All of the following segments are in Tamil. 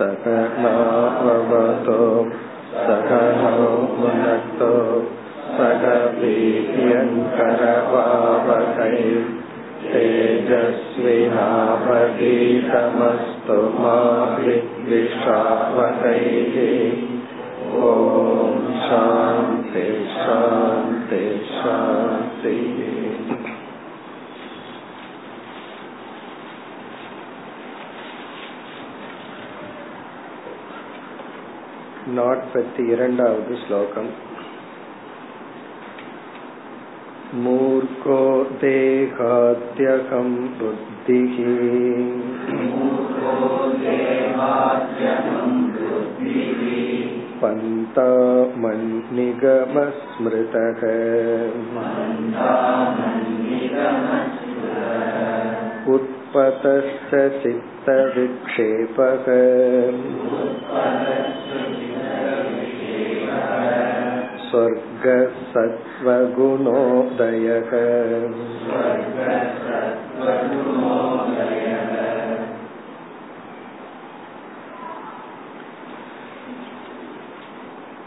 सकनाववतो सकनो भुनक्तो सक वीर्यङ्करवावहै तेजस्विनावधीतमस्तु मा विद्विषावहैः ॐ शान्ति शान्ति शान्तिः नाट्पति इरण्डावद् श्लोकम् मूर्खो देहाद्यहं बुद्धिः पन्ता मन्निगमस्मृतः उत्पतश्च चित्तविक्षेपः स्वर्गसत्त्वगुणोदयः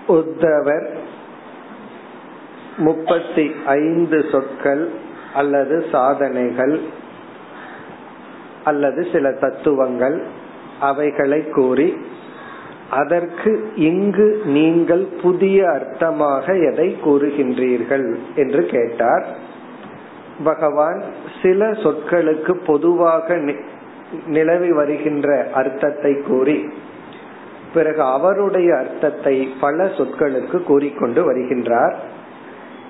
உத்தவர் முப்பத்தி ஐந்து சொற்கள் அல்லது சாதனைகள் அல்லது சில தத்துவங்கள் அவைகளை கூறி அதற்கு இங்கு நீங்கள் புதிய அர்த்தமாக எதை கூறுகின்றீர்கள் என்று கேட்டார். பகவான் சில சொற்களுக்கு பொதுவாக நிலவி வருகின்ற அர்த்தத்தை கூறி பிறகு அவருடைய அர்த்தத்தை பல சொற்களுக்கு கூறிக்கொண்டு வருகின்றார்.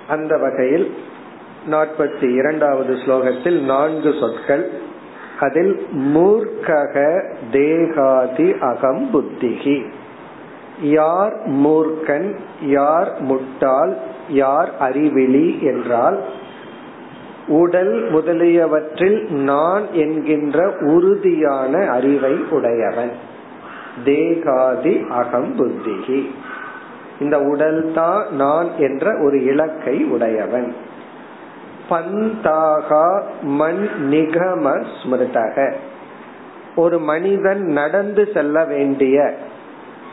அந்த வகையில் நாற்பத்தி இரண்டாவது ஸ்லோகத்தில் நான்கு சொற்கள் அதில் மூர்க்கக தேகாதி அகம் புத்திகி. யார் மூர்க்கன் யார் முட்டாள் யார் அறிவிலி என்றால் உடல் முதலியவற்றில் நான் என்கின்ற உறுதியான அறிவை உடையவன். தேகாதி அகம் புத்திகி. இந்த உடல் தான் நான் என்ற ஒரு இலக்கை உடையவன். பந்தாகா மண் நிகம ஸ்மிருதக. ஒரு மனிதன் நடந்து செல்ல வேண்டிய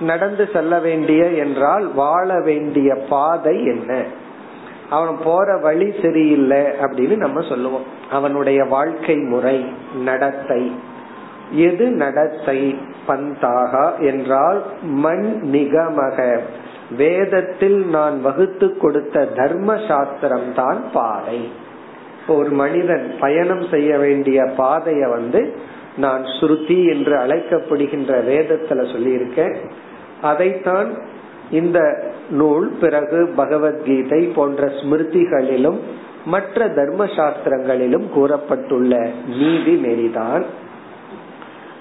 நடந்து செல்ல வேண்டிய என்றால் வாழ வேண்டிய பாதை என்ன? அவன் போற வழி சரியில்லை அப்படின்னு நம்ம சொல்லுவோம். அவனுடைய வாழ்க்கை முறை நடத்தை. எது நடத்தை? பந்தாகா என்றால் மண் நிகமக. வேதத்தில் நான் வகுத்து கொடுத்த தர்ம சாஸ்திரம் தான் பாதை இப்போ ஒரு மனிதன் பயணம் செய்ய வேண்டிய பாதைய வந்து நான் ஸ்ருதி என்று அழைக்கப்படுகின்ற வேதத்துல சொல்லியிருக்கேன். அதைத்தான் இந்த நூல் பிறகு பகவத்கீதை போன்ற ஸ்மிருதிகளிலும் மற்ற தர்ம சாஸ்திரங்களிலும் கூறப்பட்டுள்ள நீதி நெறிதான்.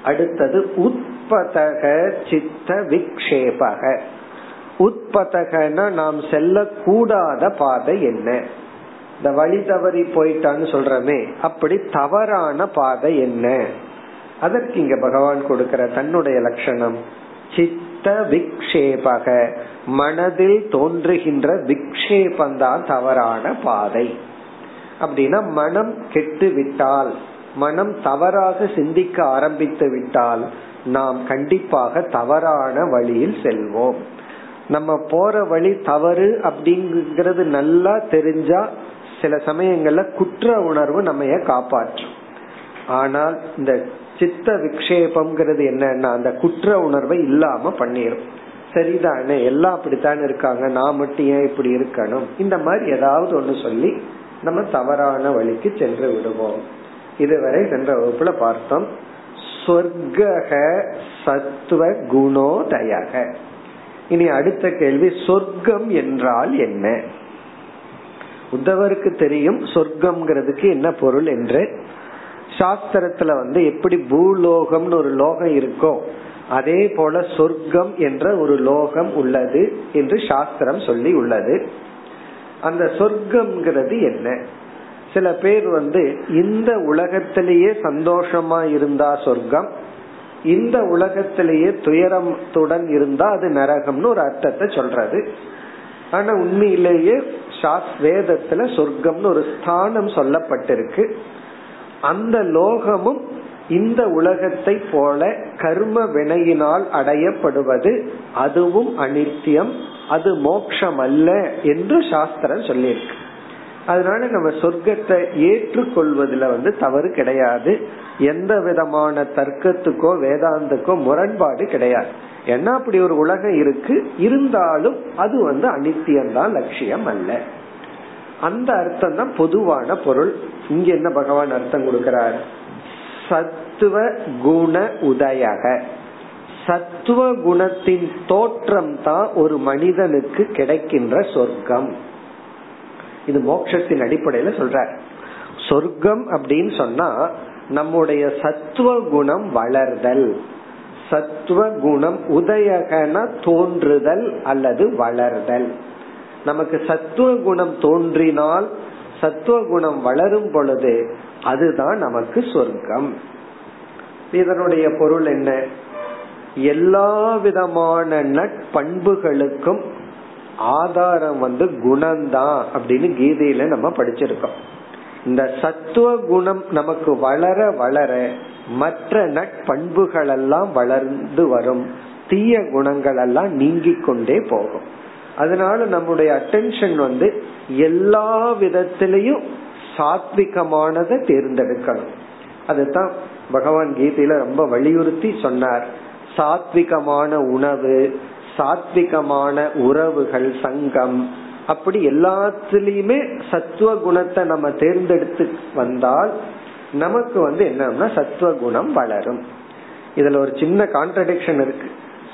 அடுத்தது உட்பதக சித்த விக்ஷேபக. உட்பதகன நாம் செல்லக்கூடாத பாதை என்ன? இந்த வழி தவறி போயிட்டான்னு சொல்றமே அப்படி தவறான பாதை என்ன? அதற்கு இங்க பகவான் கொடுக்கிற தன்னுடைய லட்சணம் சித்த விக்ஷேபக. மனதில் தோன்றுகின்ற விக்ஷேபந்தான் தவறான பாதை. அப்படின்னா மனம் கெட்டு விட்டால் மனம் தவறாக சிந்திக்க ஆரம்பித்து விட்டால் நாம் கண்டிப்பாக தவறான வழியில் செல்வோம். நம்ம போற வழி தவறு அப்படிங்கிறது நல்லா தெரிஞ்சா சில சமயங்கள்ல குற்ற உணர்வு நம்ம காப்பாற்றும். ஆனால் இந்த சித்த விக்ஷேபம்ங்கிறது என்னன்னா அந்த குற்ற உணர்வை இல்லாம பண்ணிரும். சரிதானே எல்லாம் அப்படித்தானே இருக்காங்க நான் மட்டும் ஏன் இப்படி இருக்கணும்? இந்த மாதிரி ஏதாவது ஒண்ணு சொல்லி நம்ம தவறான வழிக்கு சென்று விடுவோம். இதுவரை சென்ற வகுப்புல பார்த்தோம். சொர்க்க சத்துவ குணோதயக. இனி அடுத்த கேள்வி சொர்க்கம் என்றால் என்ன? உத்தவருக்கு தெரியும் சொர்க்கம்ங்கிறதுக்கு என்ன பொருள் என்று. சாஸ்திரத்துல வந்து எப்படி பூலோகம்னு ஒரு லோகம் இருக்கோ அதே போல சொர்க்கம் என்ற ஒரு லோகம் உள்ளது என்று சாஸ்திரம் சொல்லி உள்ளது. அந்த சொர்க்கம்ங்கிறது என்ன? சில பேர் வந்து இந்த உலகத்திலேயே சந்தோஷமா இருந்தா சொர்க்கம் இந்த உலகத்திலேயே துயரத்துடன் இருந்தா அது நரகம்னு ஒரு அர்த்தத்தை சொல்றது. ஆனா உண்மையிலேயே வேதத்துல சொர்க்கம்னு ஒரு ஸ்தானம் சொல்லப்பட்டிருக்கு. அந்த லோகமும் இந்த உலகத்தை போல கர்ம வினையினால் அடையப்படுவது அதுவும் அனித்தியம் அது மோக்ஷம் அல்ல என்று சாஸ்திரம் சொல்லியிருக்கு. அதனால நம்ம சொர்க்கத்தை ஏற்றுக்கொள்வதில் வந்து தவறு கிடையாது. எந்த விதமான தர்க்கத்துக்கோ வேதாந்தக்கோ முரண்பாடு கிடையாது. ஏன்னா அப்படி ஒரு உலகம் இருக்கு. இருந்தாலும் அது வந்து அனித்தியம்தான் லட்சியம் அல்ல. அந்த அர்த்தம் தான் பொதுவான பொருள். இங்க என்ன பகவான் அர்த்தம் கொடுக்கிறார்? சத்துவ குண உதயக. சத்துவ குணத்தின் தோற்றம் தான் ஒரு மனிதனுக்கு கிடைக்கின்ற சொர்க்கம். இது மோட்சத்தின் அடிப்படையில சொல்ற சொர்க்கம் அப்படின்னு சொன்னா நம்முடைய சத்துவ குணம் வளர்தல். சத்துவ குணம் உதயகன தோன்றுதல் அல்லது வளர்தல். நமக்கு சத்துவ குணம் தோன்றினால் சத்துவ குணம் வளரும் பொழுது அதுதான் நமக்கு சொர்க்கம். இதனுடைய பொருள் என்ன? எல்லா விதமான நட்பண்புகளுக்கும் ஆதாரம் வந்து குணம்தான் அப்படின்னு கீதையில நம்ம படிச்சிருக்கோம். இந்த சத்துவ குணம் நமக்கு வளர வளர மற்ற நட்பண்புகள் எல்லாம் வளர்ந்து வரும். தீய குணங்கள் எல்லாம் நீங்கி கொண்டே போகும். அதனால நம்முடைய அட்டென்ஷன் வந்து எல்லா விதத்திலையும் சாத்விகமானதை தேர்ந்தெடுக்கணும். அதுதான் பகவான் கீதையில ரொம்ப வலியுறுத்தி சொன்னார். சாத்விகமான உணவு சாத்விகமான உறவுகள் சங்கம் அப்படி எல்லாத்துலயுமே சத்துவ குணத்தை நம்ம தேர்ந்தெடுத்து வந்தால் நமக்கு வந்து என்னன்னா சத்துவ குணம் வளரும். இதுல ஒரு சின்ன கான்ட்ரடிக்ஷன் இருக்கு.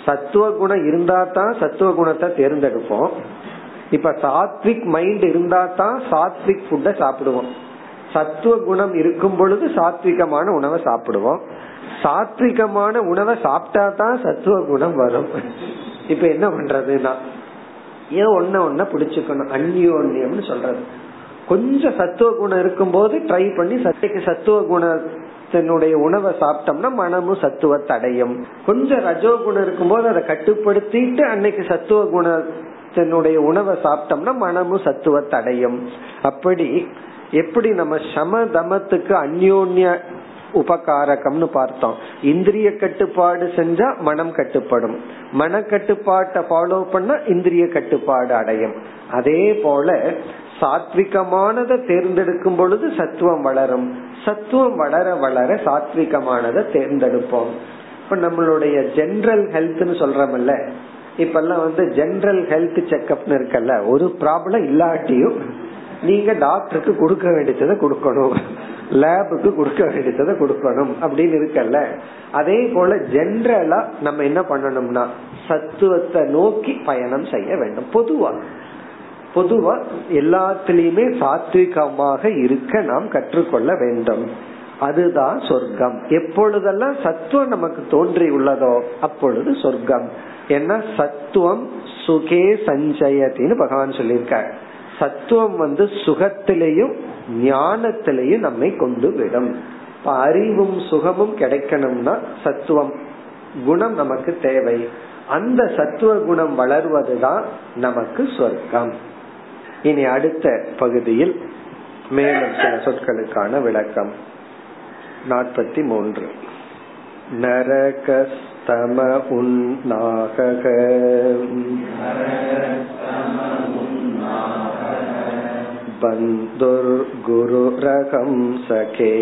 சத்துவ குணம் இருந்தா தான் சத்துவ குணத்தை தேர்ந்தெடுப்போம். இப்ப சாத்விக் மைண்ட் இருந்தா தான் சாத்விக் ஃபுட்ட சாப்பிடுவோம். சத்துவ குணம் இருக்கும் பொழுது சாத்விகமான உணவை சாப்பிடுவோம். சாத்விகமான உணவை சாப்பிட்டா தான் சத்துவ குணம் வரும். இப்ப என்ன பண்றதுன்னா ஏன் ஒன்ன ஒன்ன பிடிச்சுக்கணும். அந்யோன்யம்னு சொல்றது. கொஞ்சம் சத்துவ குணம் இருக்கும் போது ட்ரை பண்ணி சத்தைக்கு சத்துவ குணத்தினுடைய உணவை சாப்பிட்டோம்னா மனமும் சத்துவத்தை அடையும் கொஞ்சம் ரஜோ குணம் இருக்கும்போது அதை கட்டுப்படுத்திட்டு அன்னைக்கு சத்துவ குணத்தினுடைய உணவை சாப்பிட்டோம்னா மனமும் சத்துவத்தை அடையும் அப்படி எப்படி நம்ம சம தமத்துக்கு அந்யோன்ய உபகாரகம்னு பார்த்தோம். இந்திரிய கட்டுப்பாடு செஞ்சா மனம் கட்டுப்படும். மன கட்டுப்பாட்டை ஃபாலோ பண்ணா இந்திரிய கட்டுப்பாடு அடையும். அதே போல சாத்விகமானதை தேர்ந்தெடுக்கும் பொழுது சத்துவம் வளரும். சத்துவம் வளர வளர சாத்விகமானதை தேர்ந்தெடுப்போம். இப்ப நம்மளுடைய ஜென்ரல் ஹெல்த்னு சொல்றோம்ல. இப்பெல்லாம் வந்து ஜென்ரல் ஹெல்த் செக்அப்னு இருக்கல்ல. ஒரு ப்ராப்ளம் இல்லாட்டியும் நீங்க டாக்டருக்கு கொடுக்க வேண்டியதை கொடுக்கணும். லேபுக்கு கொடுக்க வேண்டியதை கொடுக்கணும் அப்படின்னு இருக்கல்ல. அதே போல ஜென்ரலா நம்ம என்ன பண்ணணும்னா சத்துவத்தை நோக்கி பயணம் செய்ய வேண்டும். பொதுவா. பொதுவா எல்லாத்திலயுமே சாத்விகமாக இருக்க நாம் கற்றுக்கொள்ள வேண்டும். அதுதான் சொர்க்கம். எப்பொழுதெல்லாம் சத்துவம் நமக்கு தோன்றி உள்ளதோ அப்பொழுது சொர்க்கம். ஏன்னா சத்துவம் சுகே சஞ்சயத்தின்னு பகவான் சொல்லியிருக்கார். சத்துவம் வந்து சுகத்திலையும் ஞானத்திலேயே நம்மை கொண்டு விடும். அறிவும் சுகமும் கிடைக்கணும்னா சத்துவம் குணம் நமக்கு தேவை. அந்த சத்துவ குணம் வளர்வதுதான் நமக்கு சொர்க்கம். இனி அடுத்த பகுதியில் மேலும் சில சொற்களுக்கான விளக்கம். நாற்பத்தி மூன்று நரகஸ்தம உன்னாக बन्धुर्गुरुरहं सखे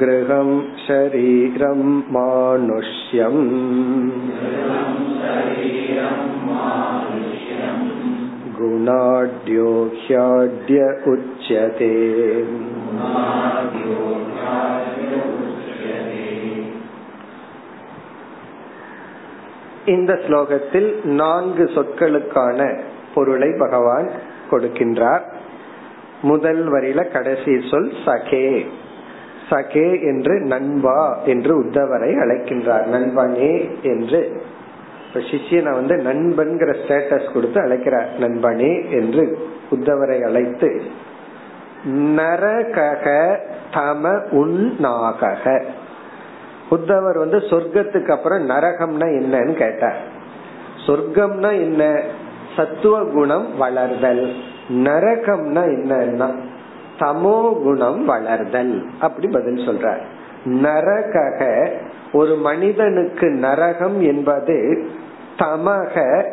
गृहं शरीरं मानुष्यम् गुणाढ्यो ह्याड्य उच्यते இந்த ஸ்லோகத்தில் நான்கு சொற்களுக்கான பொருளை பகவான் கொடுக்கின்றார். முதல் வரியில கடைசி சொல் சகே. சகே என்று நண்பா என்று உத்தவரை அழைக்கின்றார். நண்பனே என்று. சிஷியனை வந்து நண்பன்கிற ஸ்டேட்டஸ் கொடுத்து அழைக்கிறார். நண்பனே என்று உத்தவரை அழைத்து நரகக தம உன்னாகக உத்தவர் வந்து சொர்க்கத்துக்கு அப்புறம் நரகம்னா என்னன்னு கேட்டார். சொர்க்கம்னா என்ன? சத்துவ குணம் வளர்தல். நரகம்னா என்னன்னா? தமோ குணம் வளர்தல். அப்படி பதில் சொல்றார். நரகக ஒரு மனிதனுக்கு நரகம் என்பது தமக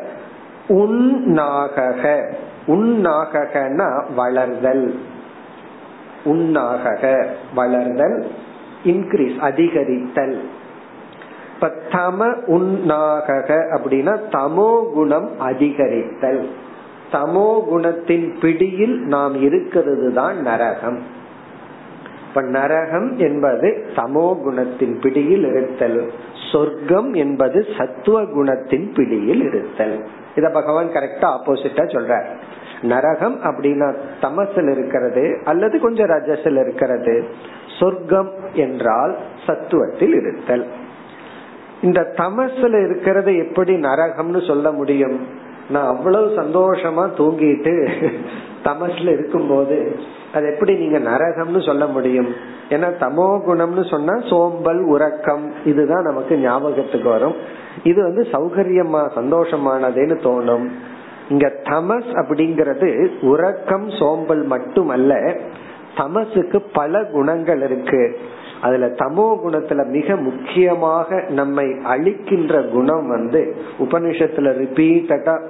உன்னாகக. உன்னாகனா வளர்தல். உன்னாகக வளர்தல். இன்க்ரீஸ் அதிகரித்தல். இப்ப தம உன்னாக அப்படின்னா தமோ குணம் அதிகரித்தல். தமோ குணத்தின் பிடியில் நாம் இருக்கிறது தான் நரகம். இப்ப நரகம் என்பது தமோ குணத்தின் பிடியில் இருத்தல். சொர்க்கம் என்பது சத்துவ குணத்தின் பிடியில் இருத்தல். இத பகவான் கரெக்டா ஆப்போசிட்டா சொல்ற நரகம் அப்படின்னா தமசில் இருக்கிறது அல்லது கொஞ்சம் ரஜசில் இருக்கிறது. சொர்க்கம் என்றால் சத்துவத்தில் இருத்தல். இந்த தமசுல இருக்கிறது எப்படி நரகம்னு சொல்ல முடியும்? நான் அவ்வளவு சந்தோஷமா தூங்கிட்டு தமசுல இருக்கும் போது அது எப்படி நீங்க நரகம்னு சொல்ல முடியும்? ஏன்னா தமோ குணம்னு சொன்னா சோம்பல் உறக்கம் இதுதான் நமக்கு ஞாபகத்துக்கு வரும். இது வந்து சௌகரியமா சந்தோஷமானதுன்னு தோணும். இங்க தமஸ் அப்படிங்கறது உறக்கம் சோம்பல் மட்டுமல்ல தமசுக்கு பல குணங்கள் இருக்கு. அதுல தமோ குணத்துல மிக முக்கியமாக நம்மை அழிக்கின்ற குணம் வந்து உபனிஷத்துல ரிப்பீட்டடா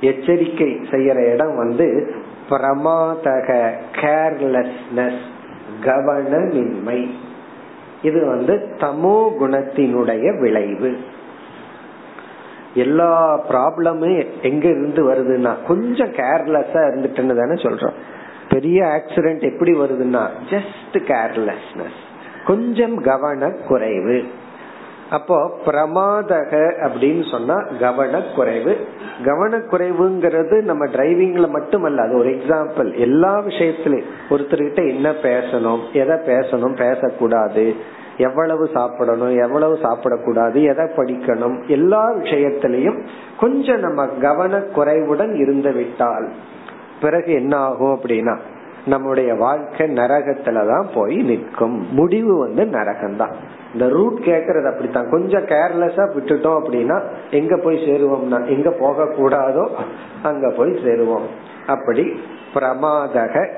எச்சரிக்கை செய்யற இடம் வந்து பிரமாதக கேர்லெஸ்னஸ் கவனமின்மை. இது வந்து தமோ குணத்தினுடைய விளைவு. எல்லா ப்ராப்ளமும் எங்க இருந்து வருதுன்னா கொஞ்சம் கேர்லெஸ்ஸா இருந்துட்டுன்னு தானே சொல்றோம். பெரிய ஆக்சிடென்ட் எப்படி வருதுன்னா ஜஸ்ட் கேர்லெஸ்னஸ் கொஞ்சம் கவன குறைவு அப்போ பிரமாதக அப்படின்னு சொன்னா கவனக்குறைவு. கவனக்குறைவுங்கிறது நம்ம டிரைவிங்ல மட்டுமல்ல அது ஒரு எக்ஸாம்பிள் எல்லா விஷயத்திலையும் ஒருத்தர்கிட்ட என்ன பேசணும் எதை பேசணும் பேசக்கூடாது. எவ்வளவு சாப்பிடணும் எவ்வளவு சாப்பிடக்கூடாது எதை படிக்கணும் எல்லா விஷயத்திலையும் கொஞ்சம் நம்ம கவனக்குறைவுடன் இருந்து விட்டால் பிறகு என்ன ஆகும் அப்படின்னா நம்முடைய வாழ்க்கை நரகத்துலதான் போய் நிற்கும். முடிவு வந்து நரகம்தான். இந்த ரூட் கேக்குறது அப்படித்தான். கொஞ்சம் கேர்லெஸ்ஸா விட்டுட்டோம் அப்படின்னா எங்க போய் சேருவோம்னா எங்க போக கூடாதோ அங்க போய் சேருவோம். அப்படி பிரமாதக.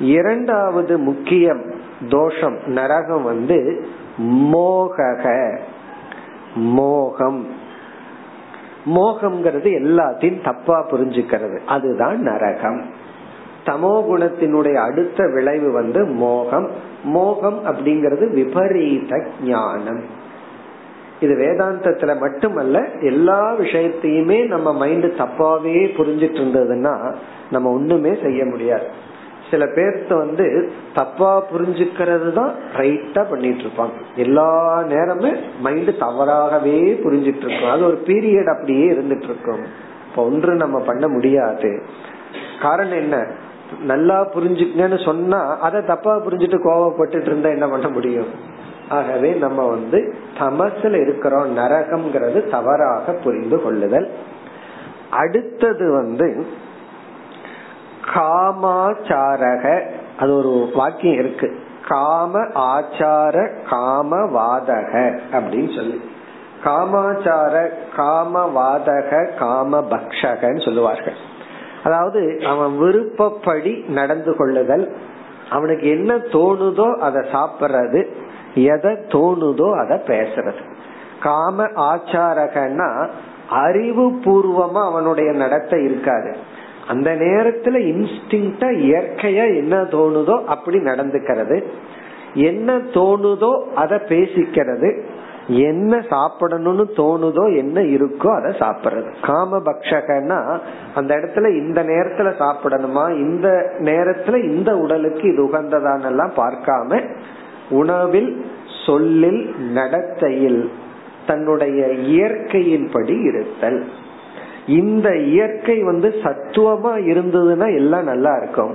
இரண்டாவது முக்கியம் தோஷம் நரகம் வந்து மோகக. மோகம். மோகம்ங்கிறது எல்லாத்தையும் தப்பா புரிஞ்சுக்கிறது. அதுதான் நரகம். தமோ குணத்தினுடைய அடுத்த விளைவு வந்து மோகம். மோகம் அப்படிங்கிறது விபரீத ஞானம். இது வேதாந்தத்துல மட்டுமல்ல எல்லா விஷயத்தையுமே நம்ம மைண்ட் தப்பாவே புரிஞ்சிட்டு இருந்ததுன்னா நம்ம ஒண்ணுமே செய்ய முடியாது. சில பேர்த்த வந்து தப்பா புரிஞ்சுக்கிறது தான் ரைட்டா பண்ணிட்டு இருப்பாங்க எல்லா நேரமும் மைண்ட் தவறாகவே புரிஞ்சிட்டு இருக்கும் அது ஒரு பீரியட் அப்படியே இருந்துட்டு இருக்கும் இப்ப ஒன்று நம்ம பண்ண முடியாது. காரணம் என்ன? நல்லா புரிஞ்சுக்கங்கன்னு சொன்னா அதை தப்பா புரிஞ்சுட்டு கோவப்பட்டுட்டு இருந்தா என்ன பண்ண முடியும்? ஆகவே நம்ம வந்து தமசுல இருக்கிறோம் நரகம்ங்கிறது தவறாக புரிந்து கொள்ளுதல். அடுத்தது வந்து காமாச்சாரக. அது ஒரு வாக்கியம் இருக்கு. காம ஆச்சார காமவாதக அப்படின்னு சொல்லி. காமாச்சார காமவாதக காம பக்ஷகன்னு சொல்லுவார்கள். அதாவது அவன் விருப்பப்படி நடந்து கொள்ளுதல். அவனுக்கு என்ன தோணுதோ அதை சாப்பிடுறது. எதை தோணுதோ அதை பேசுறது. காம ஆச்சாரகன்னா அறிவு பூர்வமா அவனுடைய நடத்தை இருக்காது. அந்த நேரத்துல இன்ஸ்டிங்டா இயற்கையா என்ன தோணுதோ அப்படி நடந்துக்கிறது. என்ன தோணுதோ அதை பேசிக்கிறது. என்ன சாப்பிடணும்னு தோணுதோ என்ன இருக்கோ அதை சாப்பிடுறது. காம பக்ஷகன்னா அந்த இடத்துல இந்த நேரத்துல சாப்பிடணுமா இந்த நேரத்துல இந்த உடலுக்கு இது உகந்ததான் எல்லாம் பார்க்காம உணவில் சொல்லில் நடத்தையில் தன்னுடைய இயற்கையின்படி இருத்தல். இந்த இயற்கை வந்து சத்துவமா இருந்ததுன்னா எல்லாம் நல்லா இருக்கும்.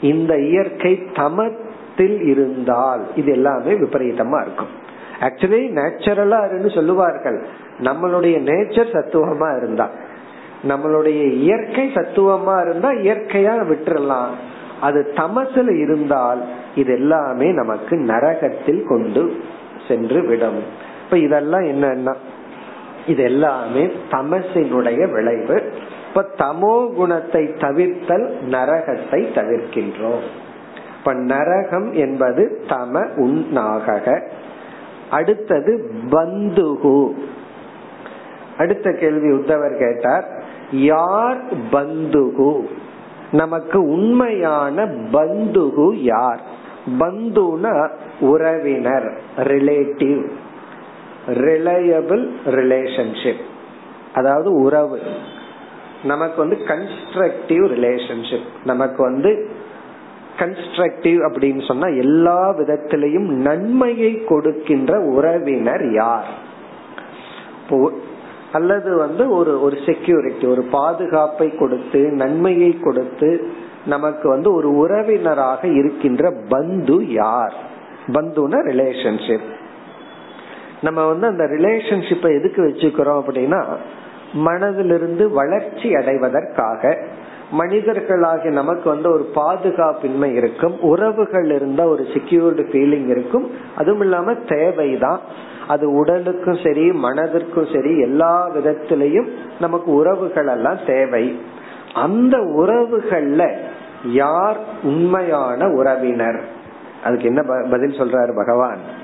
இந்த இயற்கை தமத்தில் இருந்தால் இது எல்லாமே விபரீதமா இருக்கும். ஆக்சுவலி நேச்சுரலா இருந்து சொல்லுவார்கள். நம்மளுடைய நேச்சர் சத்துவமா இருந்தா. நம்மளுடைய இயற்கை சத்துவமா இருந்தா இயற்கையா விட்டுறலாம். அது தமசுல இருந்தால் இது எல்லாமே நமக்கு நரகத்தில் கொண்டு சென்று விடும். இப்ப இதெல்லாம் என்னன்னா இது எல்லாமே தமசினுடைய விளைவு. இப்ப தமோ குணத்தை தவிர்த்தல் நரகத்தை தவிர்க்கின்றோம். இப்ப நரகம் என்பது தம உன்னாக அடுத்தது பந்துகு. அடுத்த கேள்வி உத்தவர் கேட்டார் யார் பந்துகு? நமக்கு உண்மையான பந்துகு யார்? பந்துனா உறவினர் ரிலேட்டிவ் ரிலையபிள் ரிலேஷன்ஷிப் அதாவது உறவு. நமக்கு வந்து கன்ஸ்ட்ரக்டிவ் ரிலேஷன்ஷிப் நமக்கு வந்து கன்ஸ்ட்ரக்டிவ் அப்படின்னு சொன்னா எல்லா விதத்திலையும் நன்மையை கொடுக்கின்ற உறவினர் யார்? அல்லது வந்து ஒரு ஒரு செக்யூரிட்டி ஒரு பாதுகாப்பை கொடுத்து நன்மையை கொடுத்து நமக்கு வந்து ஒரு உறவினராக இருக்கின்ற பந்து யார்? பந்துன ரிலேஷன்ஷிப் நம்ம வந்து அந்த ரிலேஷன்ஷிப்பை எதுக்கு வச்சுக்கிறோம் அப்படின்னா மனதிலிருந்து வளர்ச்சி அடைவதற்காக. மனிதர்களாகிய நமக்கு வந்து ஒரு பாதுகாப்பின்மை இருக்கும் உறவுகள் இருந்தா ஒரு செக்யூர்டு ஃபீலிங் இருக்கும் அதுவும் இல்லாம தேவைதான். அது உடலுக்கும் சரி மனதிற்கும் சரி எல்லா விதத்திலையும் நமக்கு உறவுகள் எல்லாம் தேவை. அந்த உறவுகள்ல யார் உண்மையான உறவினர்? அதுக்கு என்ன பதில் சொல்றாரு பகவான்?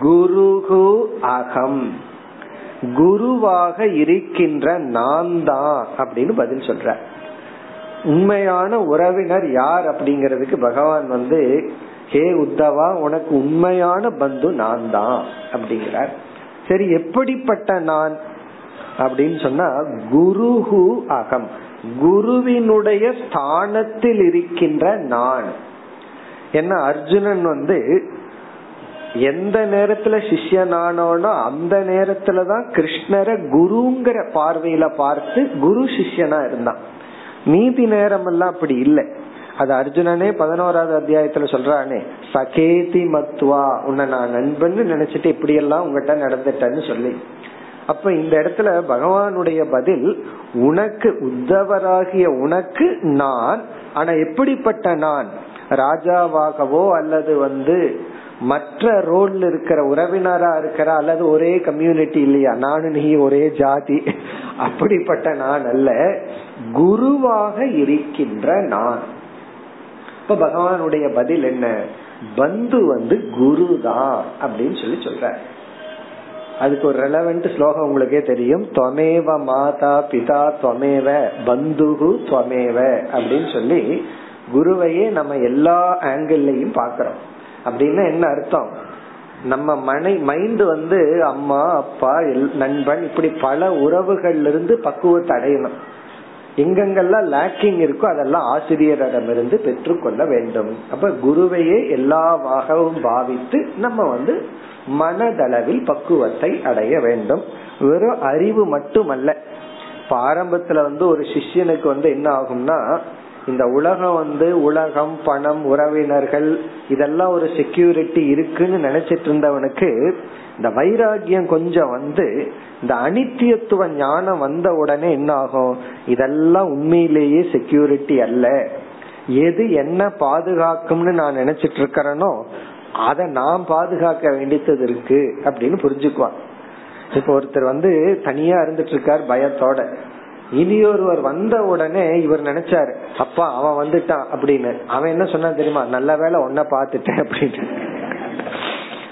குருகு அகம். குருவாக இருக்கின்ற நான் தான் அப்படின்னு பதில் சொல்ற. உண்மையான உறவினர் யார் அப்படிங்கறதுக்கு பகவான் வந்து ஹே உத்தவா உனக்கு உண்மையான பந்து நான் தான் அப்படிங்கிறார். சரி எப்படிப்பட்ட நான் அப்படின்னு சொன்னா குருஹு அகம். குருவினுடைய ஸ்தானத்தில் இருக்கின்ற நான். என்ன அர்ஜுனன் வந்து எந்த நேரத்துல சிஷ்யனானோனோ அந்த நேரத்துலதான் கிருஷ்ணரை குருங்கிற பார்வையில பார்த்து குரு சிஷ்யனா இருந்தான். மீதி நேரம் எல்லாம் அப்படி இல்லை. அது அர்ஜுனனே பதினோராவது அத்தியாயத்துல சொல்றானே சகேதி மத்துவா உன்னை நான் நண்பன் நினைச்சிட்டு இப்படி எல்லாம் உங்ககிட்ட நடந்துட்டேன்னு சொல்லி. அப்ப இந்த இடத்துல பகவானுடைய பதில் உனக்கு உத்தவராகிய உனக்கு நான் ஆனா எப்படிப்பட்ட நான்? ராஜாவாகவோ அல்லது வந்து மற்ற ரோட்ல இருக்கிற உறவினரா இருக்கிற அல்லது ஒரே கம்யூனிட்டி இல்லையா? நானு நீ ஒரே ஜாதி. அப்படிப்பட்ட நான் அல்ல. குருவாக இருக்கின்ற நான். இப்ப பகவானுடைய பதில் என்ன? பந்து வந்து குரு தான் அப்படின்னு சொல்லி சொல்ற அதுக்கு ஒரு ரெலவெண்ட் ஸ்லோகம் உங்களுக்கே தெரியும். துவமேவ மாதா பிதா துவமேவ பந்துகு துவமேவ அப்படின்னு சொல்லி குருவையே நம்ம எல்லா ஆங்கிள்லயும் பாக்கிறோம் அப்படின்னா என்ன அர்த்தம்? நம்ம மனை மைண்ட் வந்து அம்மா அப்பா நண்பன் இப்படி பல உறவுகள்ல இருந்து பக்குவத்தை அடையணும். எங்கெங்கெல்லாம் லேக்கிங் இருக்கோ அதெல்லாம் ஆசிரியரிடமிருந்து பெற்றுக்கொள்ள வேண்டும். அப்ப குருவையே எல்லாவாகவும் பாவித்து நம்ம வந்து மனதளவில் பக்குவத்தை அடைய வேண்டும். வெறும் அறிவு மட்டுமல்ல. ஆரம்பத்துல வந்து ஒரு சிஷ்யனுக்கு வந்து என்ன ஆகும்னா இந்த உலகம் வந்து உலகம் பணம் உறவினர்கள் இதெல்லாம் ஒரு செக்யூரிட்டி இருக்குன்னு நினைச்சிட்டு இருந்தவனுக்கு இந்த வைராகியம் கொஞ்சம் வந்து இந்த அனித்தியத்துவ ஞானம் வந்த உடனே என்ன ஆகும் இதெல்லாம் உண்மையிலேயே செக்யூரிட்டி அல்ல. எது என்ன பாதுகாக்கும்னு நான் நினைச்சிட்டு இருக்கிறேனோ அதை நான் பாதுகாக்க வேண்டியது இருக்கு அப்படின்னு புரிஞ்சுக்குவான். இப்ப ஒருத்தர் வந்து தனியா இருந்துட்டு இருக்கார் பயத்தோட. இனி ஒருவர் வந்த உடனே இவர் நினைச்சாரு அப்பா அவன் வந்துட்டான் அப்படின்னு. அவன் என்ன சொன்னா தெரியுமா? நல்ல வேலை ஒன்ன பாத்துட்டேன் அப்படின்னு.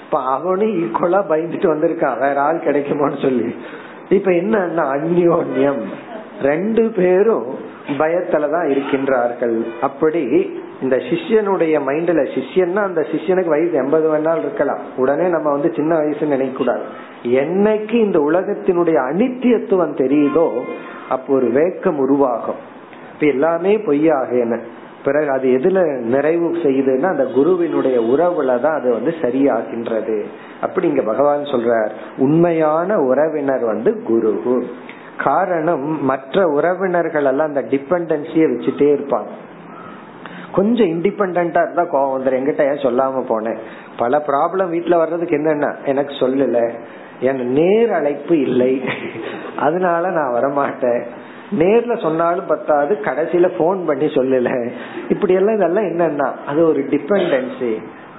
இப்ப அவனும் ஈக்குவலா பயந்துட்டு வந்திருக்கான். வேற ஆள் கிடைக்குமோன்னு சொல்லி. இப்ப என்ன அந்யோன்யம். ரெண்டு பேரும் பயத்துலதான் இருக்கின்றார்கள். அப்படி இந்த சிஷ்யனுடைய மைண்ட்ல சிஷ்யன்னா அந்த சிஷ்யனுக்கு வயசு எண்பது வேணாலும் இருக்கலாம். உடனே நம்ம வந்து சின்ன வயசு நினைக்க கூடாது என்னைக்கு இந்த உலகத்தினுடைய அனித்தியத்துவம் தெரியுதோ அப்போ ஒரு வேக்கம் உருவாகும். இப்ப எல்லாமே பொய்யாக பிறகு அது எதுல நிறைவு செய்யுதுன்னா அந்த குருவினுடைய உறவுல தான் அது வந்து சரியாகின்றது. அப்படி இங்க பகவான் சொல்றார். உண்மையான உறவினர் வந்து குரு. காரணம் மற்ற உறவினர்கள் எல்லாம் அந்த டிபெண்டன்சிய வச்சுட்டே இருப்பாங்க. கொஞ்சம் இண்டிபெண்டா இருந்தா கோவம் வந்துடும் எங்கிட்ட ஏன் சொல்லாம போனேன் பல ப்ராப்ளம் வீட்டுல வர்றதுக்கு என்னன்னா? எனக்கு சொல்லல. என் நேர் அழைப்பு இல்லை. அதனால நான் வரமாட்டேன். நேர்ல சொன்னாலும் பத்தாது கடைசியில போன் பண்ணி சொல்லல. இப்படி எல்லாம் இதெல்லாம் என்னன்னா அது ஒரு டிபெண்டன்சி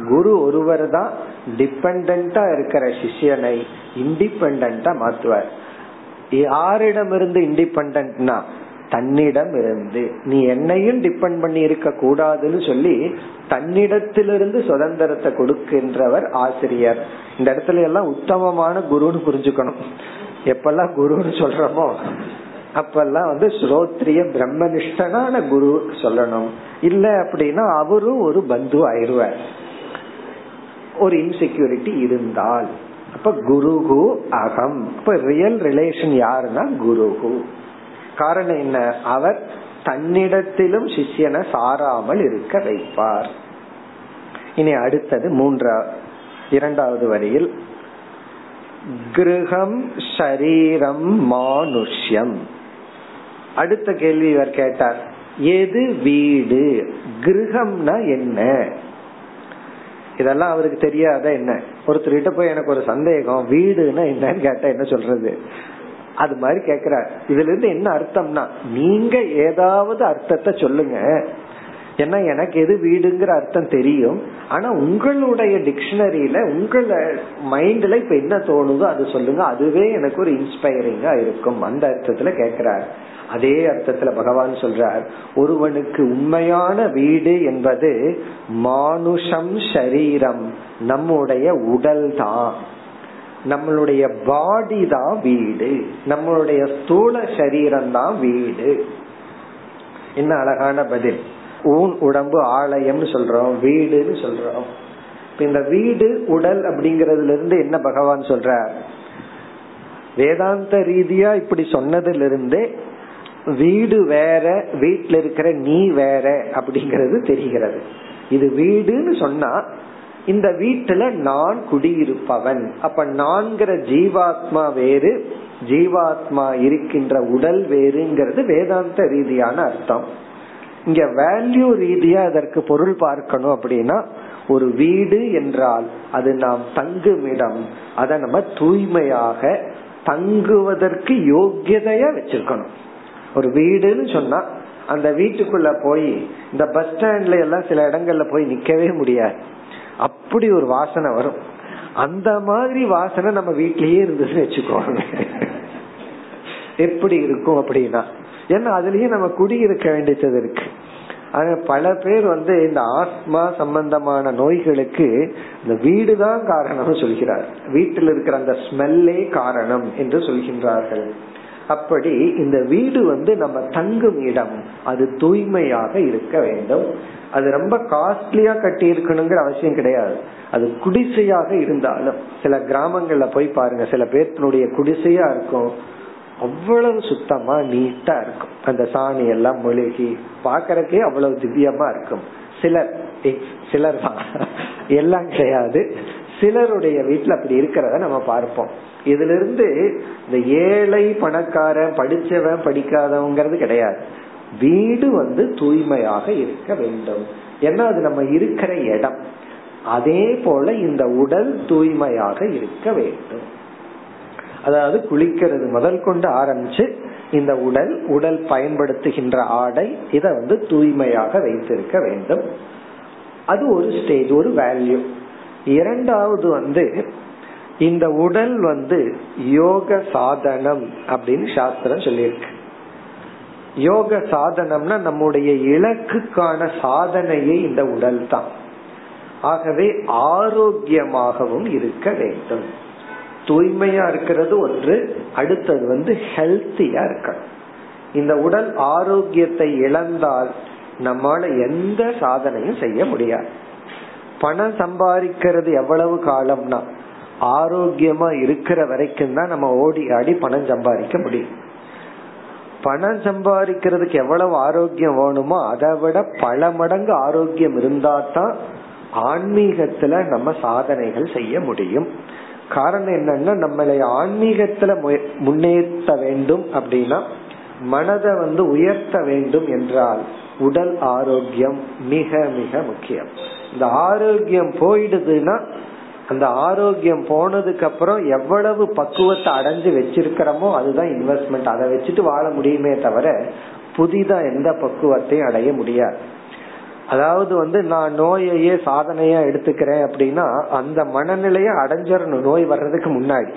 குரு ஒருவர் தான் டிபெண்டா இருக்கிற சிஷியனை இண்டிபெண்டா மாத்துவார் யாரிடம் இருந்து இண்டிபெண்டா தன்னிடம் இருந்து நீ என்னையும் டிபெண்ட் பண்ணி இருக்க கூடாதுன்னு சொல்லி தன்னிடத்திலிருந்து சுதந்திரத்தை கொடுக்கின்றவர் ஆசிரியர். இந்த இடத்துல எல்லாம் உத்தமமான குருன்னு புரிஞ்சுக்கணும். எப்பெல்லாம் குருன்னு சொல்றோமோ அப்பெல்லாம் வந்து ஸ்ரோத்ரிய பிரம்மனிஷ்டனான குரு சொல்லணும். இல்ல அப்படின்னா அவரும் ஒரு பந்து ஆயிடுவார். ஒரு இன்செக்யூரிட்டி இருந்தால். அப்ப குருகு அகம். இப்ப ரியல் ரிலேஷன் யாருன்னா குருகு. காரணம் என்ன? அவர் தன்னிடத்திலும் சிஷ்யனை சாராமல் இருக்க வைப்பார். இனி அடுத்தது மூன்றா இரண்டாவது வரியில் கிரகம் ஷரீரம் மானுஷ்யம். அடுத்த கேள்வி இவர் கேட்டார். எது வீடு? கிரகம்னா என்ன? இதெல்லாம் அவருக்கு தெரியாத என்ன? ஒருத்தர்கிட்ட போய் எனக்கு ஒரு சந்தேகம் வீடுன்னா என்னன்னு கேட்டா என்ன சொல்றது? அது மாதிரி கேக்குறார். இதுல இருந்து என்ன அர்த்தம்னா நீங்க ஏதாவது அர்த்தத்தை சொல்லுங்க. ஏன்னா எனக்கு எது வீடுங்கிற அர்த்தம் தெரியும். ஆனா உங்களுடைய டிக்ஷனரியில உங்கள மைண்ட்ல இப்ப என்ன தோணுதோ அது சொல்லுங்க. அதுவே எனக்கு ஒரு இன்ஸ்பைரிங்கா இருக்கும். அந்த அர்த்தத்துல கேக்குறாரு. அதே அர்த்தத்துல பகவான் சொல்றார். ஒருவனுக்கு உண்மையான வீடு என்பது மானுஷம் ஷரீரம் நம்முடைய உடல் தான். நம்மளுடைய பாடி தான் வீடு. நம்மளுடைய ஸ்தூல சரீரம் தான் வீடு. என்ன அழகான பதில். ஊன் உடம்பு ஆலயம்னு சொல்றோம் வீடுன்னு சொல்றோம். இந்த வீடு உடல் அப்படிங்கறதுல இருந்து என்ன பகவான் சொல்ற வேதாந்த ரீதியா இப்படி சொன்னதுல இருந்தே வீடு வேற வீட்டுல இருக்கிற நீ வேற அப்படிங்கறது தெரிகிறது. இது வீடுன்னு சொன்னா இந்த வீட்டுல நான் குடியிருப்பவன். அப்ப நான்கிற ஜீவாத்மா வேறு ஜீவாத்மா இருக்கின்ற உடல் வேறுங்கிறது வேதாந்த ரீதியான அர்த்தம். இங்க வேல்யூ ரீதியா அதற்கு பொருள் பார்க்கணும் அப்படின்னா ஒரு வீடு என்றால் அது நாம் தங்குமிடம் அதை நம்ம தூய்மையாக தங்குவதற்கு யோக்கியதையா வச்சிருக்கணும். ஒரு வீடுன்னு சொன்னா அந்த வீட்டுக்குள்ள போய் இந்த பஸ் ஸ்டாண்ட்ல எல்லாம் சில இடங்கள்ல போய் நிக்கவே முடியாது. அப்படி ஒரு வாசனை வரும். அந்த மாதிரி வாசனை நம்ம வீட்லயே இருந்துச்சு வச்சுக்கோங்க. எப்படி இருக்கும் அப்படின்னா ஏன்னா அதுலயும் நம்ம குடியிருக்க வேண்டியது இருக்கு. பல பேர் வந்து இந்த ஆஸ்மா சம்பந்தமான நோய்களுக்கு இந்த வீடு தான் காரணம் சொல்கிறார். வீட்டில் இருக்கிற அந்த ஸ்மெல்லே காரணம் என்று சொல்கின்றார்கள். அப்படி இந்த வீடு வந்து நம்ம தங்கும் இடம். அது தூய்மையாக இருக்க வேண்டும். அது ரொம்ப காஸ்ட்லியா கட்டி இருக்கணுங்கிற அவசியம் கிடையாது. அது குடிசையாக இருந்தாலும் சில கிராமங்கள்ல போய் பாருங்க சில பேர்த்தினுடைய குடிசையா இருக்கும். அவ்வளவு சுத்தமா நீட்டா இருக்கும். அந்த சாணி எல்லாம் மொழிகி பாக்கறதுக்கே அவ்வளவு திவ்யமா இருக்கும். சிலர் சிலர் தான். எல்லாம் கிடையாது. சிலருடைய வீட்டுல அப்படி இருக்கிறத நம்ம பார்ப்போம். இதுல இருந்து இந்த ஏழை பணக்காரன் படிச்சவன் படிக்காதவங்கிறது கிடையாது. வீடு வந்து தூய்மையாக இருக்க வேண்டும். ஏன்னா அது நம்ம இருக்கிற இடம். அதே போல இந்த உடல் தூய்மையாக இருக்க வேண்டும். அதாவது குளிக்கிறது முதல் கொண்டு ஆரம்பிச்சு இந்த உடல் உடல் பயன்படுத்துகின்ற ஆடை இதை வந்து தூய்மையாக வைத்திருக்க வேண்டும். அது ஒரு ஸ்டேஜ் ஒரு வேல்யூ இரண்டாவது வந்து இந்த உடல் வந்து யோக சாதனம் அப்படின்னு சாஸ்திரம் சொல்லியிருக்கு. யோக சாதனம்னா நம்முடைய இலக்குக்கான சாதனையே இந்த உடல் தான் ஆகவே ஆரோக்கியமாகவும் இருக்க வேண்டும். தூய்மையா இருக்கிறது ஒன்று அடுத்தது வந்து ஹெல்த்தியா இருக்கணும். இந்த உடல் ஆரோக்கியத்தை இழந்தால் நம்மால எந்த சாதனையும் செய்ய முடியாது. பணம் சம்பாதிக்கிறது எவ்வளவு காலம்னா ஆரோக்கியமா இருக்கிற வரைக்கும் தான் நம்ம ஓடி ஆடி பணம் சம்பாதிக்க முடியும். பணம் சம்பாதிக்கிறதுக்கு எவ்வளவு ஆரோக்கியம் வேணுமோ அதை விட பல மடங்கு ஆரோக்கியம் இருந்தா தான் ஆன்மீகத்துல நம்ம சாதனைகள் செய்ய முடியும். காரணம் என்னன்னா நம்மளை ஆன்மீகத்துல முன்னேற்ற வேண்டும் அப்படின்னா மனதை வந்து உயர்த்த வேண்டும் என்றால் உடல் ஆரோக்கியம் மிக மிக முக்கியம். இந்த ஆரோக்கியம் போயிடுதுன்னா அந்த ஆரோக்கியம் போனதுக்கு அப்புறம் எவ்வளவு பக்குவத்தை அடைஞ்சு வச்சிருக்கிறோமோ அதுதான் இன்வெஸ்ட்மெண்ட் அதை வச்சுட்டு வாழ முடியுமே தவிர புதிதா எந்த பக்குவத்தையும் அடைய முடியாது. அதாவது வந்து நான் நோயையே சாதனையா எடுத்துக்கிறேன் அப்படின்னா அந்த மனநிலையை அடைஞ்சிடணும் நோய் வர்றதுக்கு முன்னாடி.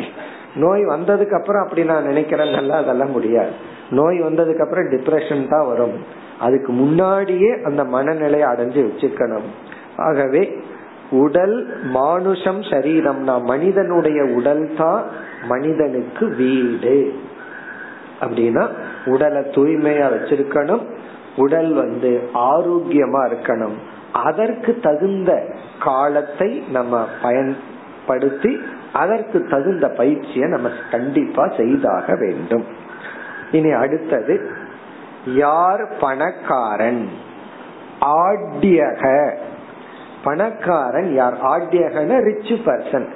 நோய் வந்ததுக்கு அப்புறம் அப்படி நான் நினைக்கிறேன் நல்லா அதெல்லாம் முடியாது. நோய் வந்ததுக்கு அப்புறம் டிப்ரெஷன் தான் வரும். அதுக்கு முன்னாடியே அந்த மனநிலையை அடைஞ்சு வச்சுக்கணும். ஆகவே உடல் மானுஷம் சரீரம்னா மனிதனுடைய உடல் தான் மனிதனுக்கு வீடு. அப்படின்னா உடலை தூய்மையா வச்சிருக்கணும் உடல் வந்து ஆரோக்கியமா இருக்கணும். அதற்கு தகுந்த காலத்தை நம்ம பயன்படுத்தி அதற்கு தகுந்த பயிற்சியை நம்ம கண்டிப்பா செய்தாக வேண்டும். இனி அடுத்தது யார் பணக்காரன்? ஆட்யக. பணக்காரன் யார்? ஆட்யகன ரிச் பர்சன்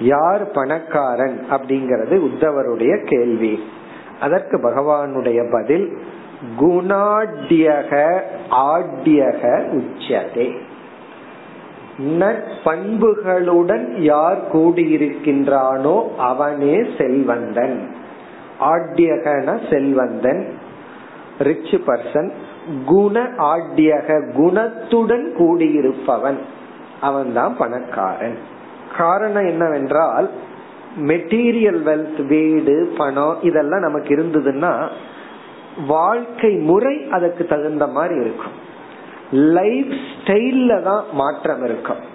யார் பணக்காரன் அப்படிங்கறது உத்தவருடைய கேள்வி. அதற்கு பகவானுடைய பதில் குணாட்யக ஆட்யக உச்சதே. நற்பண்புகளுடன் யார் கூடியிருக்கின்றானோ அவனே செல்வந்தன். ஆட்யகன செல்வந்தன் ரிச் பர்சன் குண ஆட்யக குணத்துடன் கூடியிருப்பவன். அவன்தான் பணக்காரன். காரணம் என்னவென்றால் மெட்டீரியல் வெல்த் வீடு பணம் இதெல்லாம் நமக்கு இருந்ததுன்னா வாழ்க்கை முறை அதுக்கு தகுந்த மாதிரி இருக்கும். லைஃப் ஸ்டைல்ல தான் மாற்றம் இருக்கும்.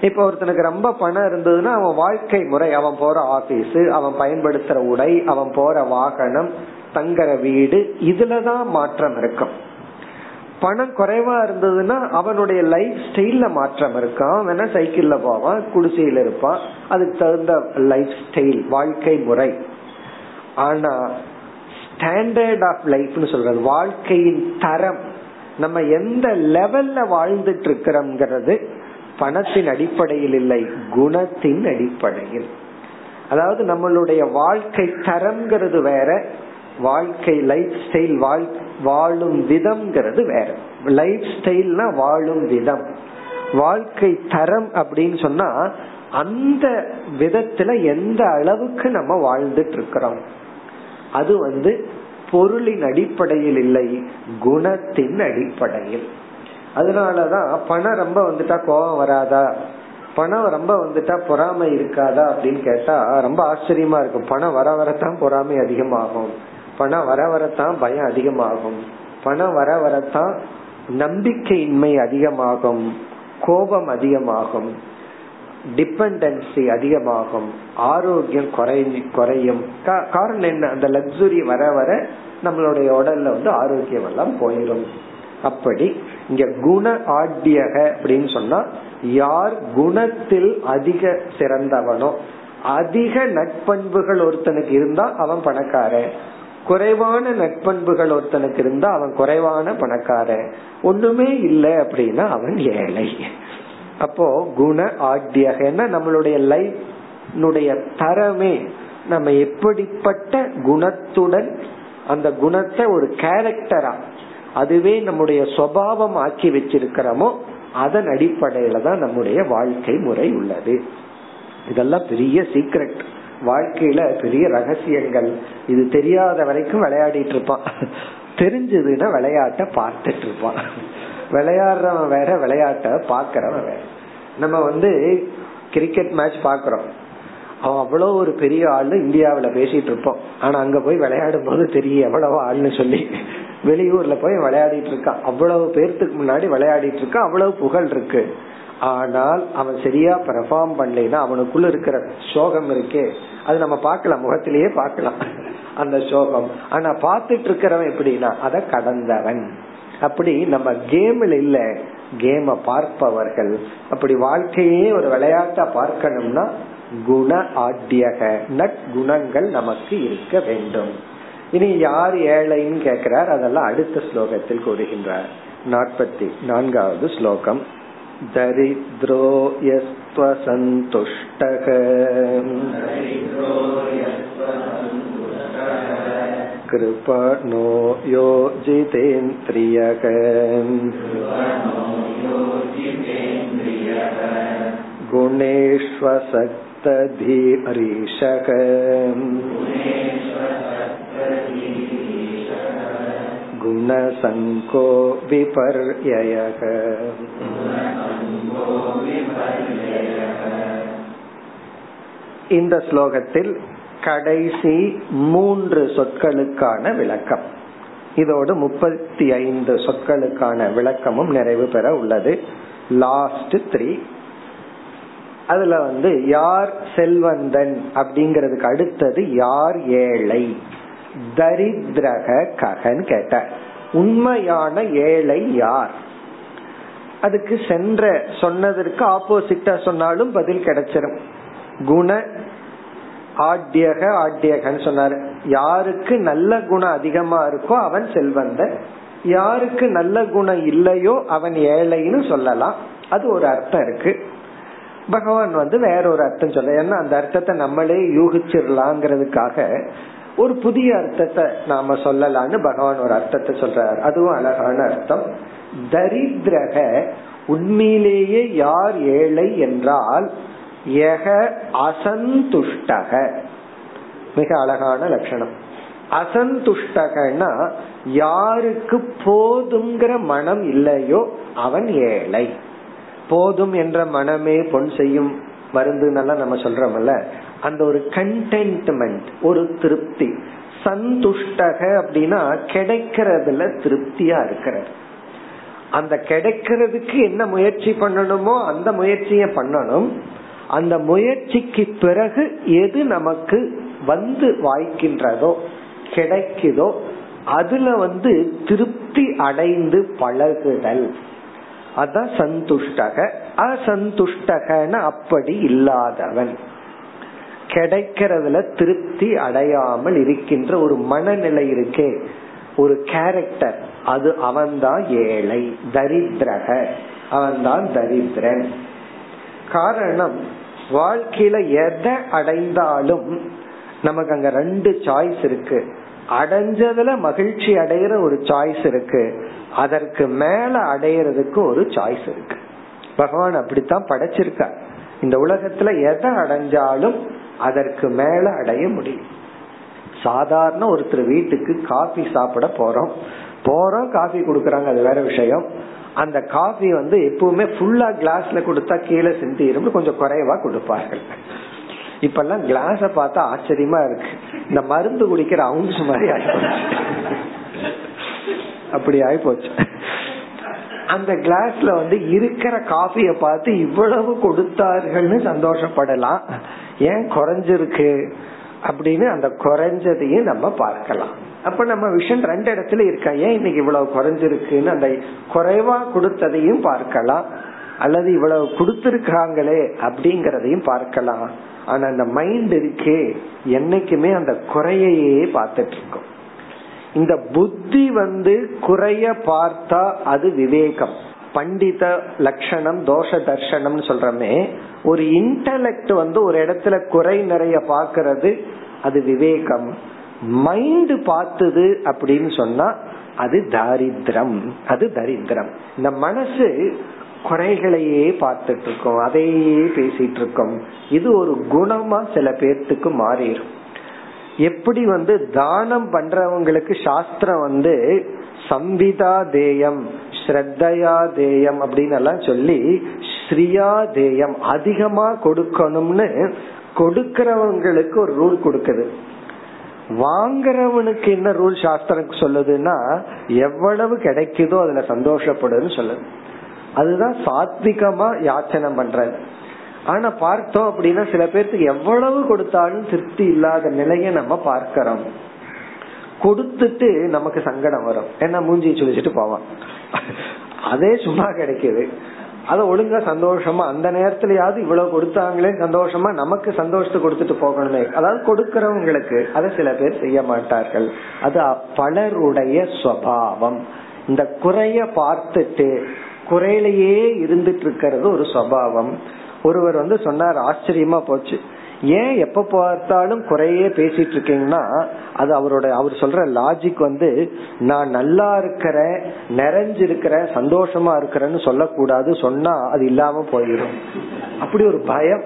இப்ப ஒருத்தனுக்கு ரொம்ப பணம் இருந்ததுன்னா அவன் வாழ்க்கை முறை அவன் போற ஆபீஸ் அவன் பயன்படுத்துற உடை அவன் போற வாகனம் தங்குற வீடு இதுலதான் மாற்றம் இருக்கும். பணம் குறைவா இருந்ததுன்னா அவனுடைய லைஃப் ஸ்டைல்ல மாற்றம் இருக்கும். அவன் சைக்கிள்ல போவான்? குடிசையில இருப்பான். அதுக்கு தகுந்த லைஃப் ஸ்டைல் வாழ்க்கை முறை. ஆனா ஸ்டாண்டர்ட் ஆஃப் லைஃப்னு சொல்றது வாழ்க்கையின் தரம். நம்ம எந்த லெவல்ல வாழ்ந்துட்டு இருக்கிறோம்ங்கிறது பணத்தின் அடிப்படையில் இல்லை குணத்தின் அடிப்படையில். அதாவது நம்மளுடைய வாழ்க்கை தரம்ங்கிறது வேற வாழ்க்கை லைஃப் ஸ்டைல் வாழும் விதம்ங்கிறது வேற. லைஃப் ஸ்டைல்னா வாழும் விதம். வாழ்க்கை தரம் அப்படின்னு சொன்னா அந்த விதத்துல எந்த அளவுக்கு நம்ம வாழ்ந்துட்டு இருக்கிறோம் அது வந்து பொருளின் அடிப்படையில் இல்லை குணத்தின் அடிப்படையில். அதனாலதான் பணம் ரொம்ப வந்துட்டா கோபம் வராதா? பணம் ரொம்ப வந்துட்டா பொறாமை இருக்காதா அப்படின்னு கேட்டா ரொம்ப ஆச்சரியமா இருக்கும். பணம் வர வரத்தான் பொறாமை அதிகமாகும். பணம் வர வரத்தான் பயம் அதிகமாகும். பணம் வர வரத்தான் நம்பிக்கையின்மை அதிகமாகும். கோபம் அதிகமாகும். டிபெண்டன்சி அதிகமாகும். ஆரோக்கியம் குறையும். காரணம் என்ன? அந்த லக்ஸுரி வர வர நம்மளுடைய உடல்ல வந்து ஆரோக்கியம் எல்லாம் போயிடும் அப்படி இங்க குண ஆட்யக அப்படின்னு சொன்னா யார் குணத்தில் அதிக சிறந்தவனோ அதிக நட்பண்புகள் ஒருத்தனுக்கு இருந்தா அவன் பணக்காரன். குறைவான நட்பண்புகள் ஒருத்தனுக்கு இருந்தா அவன் குறைவான பணக்காரன். ஒண்ணுமே இல்லை அப்படின்னா அவன் ஏழை. அப்போ குண ஆக்யகன நம்மளுடைய லைஃப் தரமே நம்ம எப்படிப்பட்ட குணத்துடன் அந்த குணத்தை ஒரு கேரக்டரா அதுவே நம்முடைய சுவாவம் ஆக்கி வச்சிருக்கிறோமோ அதன் அடிப்படையில தான் நம்முடைய வாழ்க்கை முறை உள்ளது. இதெல்லாம் பெரிய சீக்ரெட் வாழ்க்கையில பெரிய ரகசியங்கள். இது தெரியாத வரைக்கும் விளையாடிட்டு இருப்பான். தெரிஞ்சதுன்னா விளையாட்ட பார்த்துட்டு இருப்பான். விளையாடுறவன் வேற விளையாட்ட பாக்குறவன் வேற. நம்ம வந்து கிரிக்கெட் மேட்ச் பாக்குறோம் அவன் அவ்வளவு ஒரு பெரிய ஆளு இந்தியாவில பேசிட்டு இருப்போம். ஆனா அங்க போய் விளையாடும் போது தெரியும் எவ்வளவு ஆள்னு சொல்லி. வெளியூர்ல போய் விளையாடிட்டு இருக்கான். அவ்வளவு பேர்த்துக்கு முன்னாடி விளையாடிட்டு இருக்கான். அவ்வளவு புகழ் இருக்கு. ஆனால் அவன் சரியா பெர்ஃபார்ம் பண்ணலைன்னா அவனுக்குள்ள இருக்கிற சோகம் இருக்கே. அது நம்ம பார்க்கலாம். முகத்திலேயே பார்க்கலாம். அந்த சோகம். ஆனா பாத்துட்டு இருக்கிறவன் எப்படின்னா அத கடந்தவன். அப்படி நம்ம கேம்ல இல்ல கேம பார்ப்பவர்கள் அப்படி வாழ்க்கையே ஒரு விளையாட்டா பார்க்கணும்னா குண ஆட்டியக நற்குணங்கள் நமக்கு இருக்க வேண்டும் இனி யார் ஏழைன்னு கேட்கிறார் அதெல்லாம் அடுத்த ஸ்லோகத்தில் கூறுகின்றார் நாற்பத்தி நான்காவது ஸ்லோகம் दरिद्रो यस्त्वसन्तुष्टः कृपणो योजितेन्द्रियक गुणेष्वसक्तधीरीशक गुणसङ्को विपर्ययः இந்த ஸ்லோகத்தில் கடைசி மூன்று சொற்களுக்கான விளக்கம். இதோடு முப்பத்தி ஐந்து சொற்களுக்கான விளக்கமும் நிறைவு பெற உள்ளது. லாஸ்ட் த்ரீ அதுல வந்து யார் செல்வந்தன் அப்படிங்கறதுக்கு அடுத்தது யார் ஏழை? தரித்திரக ககன் கேட்ட. உண்மையான ஏழை யார்? அதுக்கு சென்ற சொன்னதற்கு ஆப்போசிட்டா சொன்னாலும் பதில் கிடைச்சிடும் குண ஆட்யக ஆட்யகன்னு சொன்னாரு. யாருக்கு நல்ல குணம் அதிகமா இருக்கோ அவன் செல்வந்தன். யாருக்கு நல்ல குணம் இல்லையோ அவன் ஏழைன்னு சொல்லலாம். அது ஒரு அர்த்தம் இருக்கு. பகவான் வந்து வேற ஒரு அர்த்தம் சொல்ல ஏன்னா அந்த அர்த்தத்தை நம்மளே யூகிச்சிடலாங்கிறதுக்காக ஒரு புதிய அர்த்தத்தை நாம சொல்லலான்னு பகவான் ஒரு அர்த்தத்தை சொல்றார். அதுவும் அழகான அர்த்தம். தரித்திரக உண்மையிலேயே யார் ஏழை என்றால் எக அசந்துஷ்டக. மிக அழகான லட்சணம். அசந்துஷ்டகன்னா யாருக்கு போதுங்கிற மனம் இல்லையோ அவன் ஏழை. போதும் என்ற மனமே பொன் செய்யும் மருந்துன்னெல்லாம் நம்ம சொல்றோம்ல அந்த ஒரு கண்டென்ட்மெண்ட் ஒரு திருப்தி. சந்துஷ்டக அப்படின்னா கிடைக்கிறதுல திருப்தியா இருக்கிறது. அந்த கிடைக்கிறதுக்கு என்ன முயற்சி பண்ணணுமோ அந்த முயற்சியை பண்ணணும். அந்த முயற்சிக்கு பிறகு எது நமக்கு வந்து வாய்க்கின்றதோ கிடைக்குதோ அதுல வந்து திருப்தி அடைந்து பழகுதல். அதான் சந்துஷ்டக. அசந்துஷ்டகன அப்படி இல்லாதவன். கிடைக்கிறதுல திருப்தி அடையாமல் இருக்கின்ற ஒரு மனநிலை இருக்கே ஒரு கேரக்டர் அது அவன்தான் ஏழை தரித்திரக. அவன்தான் தரித்திரன். காரணம் வாழ்க்கையில எதை அடைந்தாலும் நமக்கு அங்க ரெண்டு சாய்ஸ் இருக்கு. அடைஞ்சதுல மகிழ்ச்சி அடையிற ஒரு சாய்ஸ் இருக்கு. அதற்கு மேல அடையிறதுக்கு ஒரு சாய்ஸ் இருக்கு. பகவான் அப்படித்தான் படைச்சிருக்க இந்த உலகத்துல எதை அடைஞ்சாலும் அதற்கு மேல அடைய முடியும். சாதாரண ஒருத்தர் வீட்டுக்கு காஃபி சாப்பிட போறோம். போறோம் காஃபி கொடுக்கறாங்க அது வேற விஷயம். அந்த காஃபி வந்து எப்பவுமே ஃபுல்லா கிளாஸ்ல கொடுத்தா கீழே சிந்திரும் கொஞ்சம் குறைவா கொடுப்பார்கள். இப்பெல்லாம் கிளாஸ பார்த்தா ஆச்சரியமா இருக்கு. இந்த மருந்து குடிக்கிற அவுன்ஸ் மாதிரி ஆயிப்போச்சு. அப்படி ஆயிப்போச்சு. அந்த கிளாஸ்ல வந்து இருக்கிற காஃபிய பார்த்து இவ்வளவு கொடுத்தார்கள்னு சந்தோஷப்படலாம். ஏன் குறைஞ்சிருக்கு? அப்படின்னு அந்த குறைஞ்சதையும் நம்ம பார்க்கலாம். அப்ப நம்ம விஷன் ரெண்டு இடத்துல இருக்கா? ஏன் இன்னைக்கு இவ்வளவு குறைஞ்சிருக்குன்னு அந்த குறைவா கொடுத்ததையும் பார்க்கலாம். அல்லது இவ்வளவு கொடுத்திருக்காங்களே அப்படிங்கறதையும் பார்க்கலாம். ஆனா அந்த மைண்ட் இருக்கே என்னைக்குமே அந்த குறையையே பார்த்துட்டு இருக்கும் இந்த புத்தி வந்து குறைய பார்த்தா அது விவேகம். பண்டித லட்சணம் தோஷ தர்ஷனம் சொல்றமே ஒரு இன்டலெக்ட் வந்து ஒரு இடத்துல குறை நிறைய பாக்குறது அது விவேகம். மைண்ட் பார்த்தது அப்படின்னு சொன்னா அது தாரித்ரம். அது தரித்திரம். இந்த மனசு குறைகளையே பார்த்துட்டு இருக்கோம் அதையே பேசிட்டு இருக்கோம் இது ஒரு குணமா சில பேர்த்துக்கு மாறிடும் எப்படி வந்து தானம் பண்றவங்களுக்கு சாஸ்திரம் வந்து சம்பிதா தேயம் ஸ்ரத்தையா தேயம் அப்படின்னு எல்லாம் சொல்லி ஸ்ரீயா தேயம் அதிகமா கொடுக்கணும்னு கொடுக்கறவங்களுக்கு ஒரு ரூல் கொடுக்குது. வாங்குறவனுக்கு என்ன ரூல் சாஸ்திரம் சொல்லுதுன்னா எவ்வளவு கிடைக்குதோ அதுல சந்தோஷப்படுன்னு சொல்லுது. அதுதான் சாத்விகமா யாச்சனை பண்றது. ஆனா பார்த்தோம் அப்படின்னா சில பேர்த்துக்கு எவ்வளவு கொடுத்தாலும் திருப்தி இல்லாத நிலைய நம்ம பார்க்கிறோம். கொடுத்துட்டு நமக்கு சங்கடம் வரும். ஏன்னா மூஞ்சி சுழிச்சிட்டு போவான். அதே சும்மா கிடைக்குது. அதை ஒழுங்கா சந்தோஷமா அந்த நேரத்திலயாவது இவ்வளவு கொடுத்தாங்களே சந்தோஷமா நமக்கு சந்தோஷத்தை கொடுத்துட்டு போகணுமே. அதாவது கொடுக்கறவங்களுக்கு அதை சில பேர் செய்ய மாட்டார்கள். அது பலருடைய சுவாவம். இந்த குறைய பார்த்துட்டு குறையிலேயே இருந்துட்டு இருக்கிறது ஒரு சுவாவம். ஒருவர் வந்து சொன்னார் ஆச்சரியமா போச்சு. ஏன் எப்ப பார்த்தாலும் குறையே பேசிட்டு இருக்கீங்கன்னா அது அவரோட அவர் சொல்ற லாஜிக் வந்து நான் நல்லா இருக்கிறேன் நிறைஞ்சிருக்கிறேன் சந்தோஷமா இருக்கிறேன்னு சொல்லக்கூடாது சொன்னா அது இல்லாம போயிடும். அப்படி ஒரு பயம்.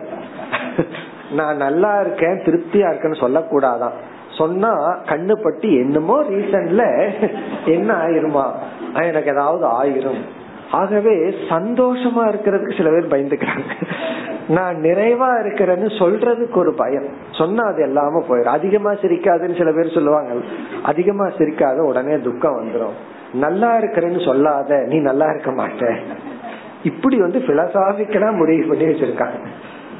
நான் நல்லா இருக்கேன் திருப்தியா இருக்கேன்னு சொல்லக்கூடாதான். சொன்னா கண்ணு பட்டி என்னமோ ரீசன்ல என்ன ஆயிருமா? எனக்கு ஏதாவது ஆயிரும். ஆகவே சந்தோஷமா இருக்கிறதுக்கு சில பேர் பயந்துக்கிறாங்க. நான் நிறைவா இருக்கிறேன்னு சொல்றதுக்கு ஒரு பயம். சொன்னா அது எல்லாம போயிடும் அதிகமா சிரிக்காதுன்னு சில பேர் சொல்லுவாங்க. அதிகமா சிரிக்காத உடனே துக்கம் வந்துடும் நல்லா இருக்கிறேன்னு சொல்லாத நீ நல்லா இருக்க மாட்ட. இப்படி வந்து பிலசாபிக்கலா முடிவு பண்ணி வச்சிருக்காங்க.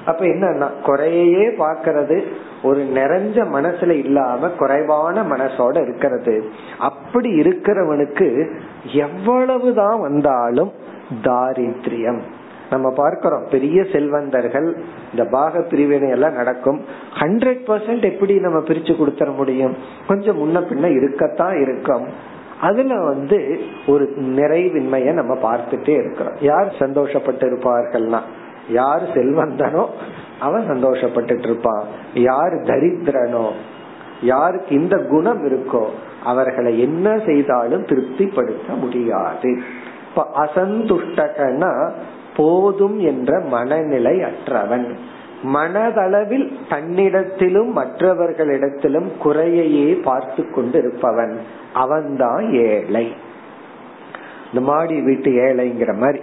அப்ப என்னன்னா குறையே பாக்கிறது ஒரு நிறைஞ்ச மனசுல இல்லாம குறைவான மனசோட இருக்கிறது. அப்படி இருக்கிறவனுக்கு எவ்வளவுதான் வந்தாலும் தாரித்ரியம் நம்ம பார்க்கிறோம் பெரிய செல்வந்தர்கள் இந்த பாக பிரிவினை எல்லாம் நடக்கும். ஹண்ட்ரட் பர்சன்ட் எப்படி நம்ம பிரிச்சு கொடுத்துட முடியும்? கொஞ்சம் முன்ன பின்ன இருக்கத்தான் இருக்கும். அதுல வந்து ஒரு நிறைவின்மைய நம்ம பார்த்துட்டே இருக்கிறோம். யார் சந்தோஷப்பட்டு இருப்பார்கள்னா யார் செல்வந்தனோ அவன் சந்தோஷப்பட்டுட்டு இருப்பான் யார் தரித்திரனோ யாருக்கு இந்த குணம் இருக்கோ அவர்களை என்ன செய்தாலும் திருப்திப்படுத்த முடியாது. இப்ப அசந்துஷ்டகனா போதும் என்ற மனநிலை அற்றவன். மனதளவில் தன்னிடத்திலும் மற்றவர்களிடத்திலும் குறையையே பார்த்து கொண்டு இருப்பவன் அவன்தான் ஏழை. இந்த மாடி வீட்டு ஏழைங்கிற மாதிரி.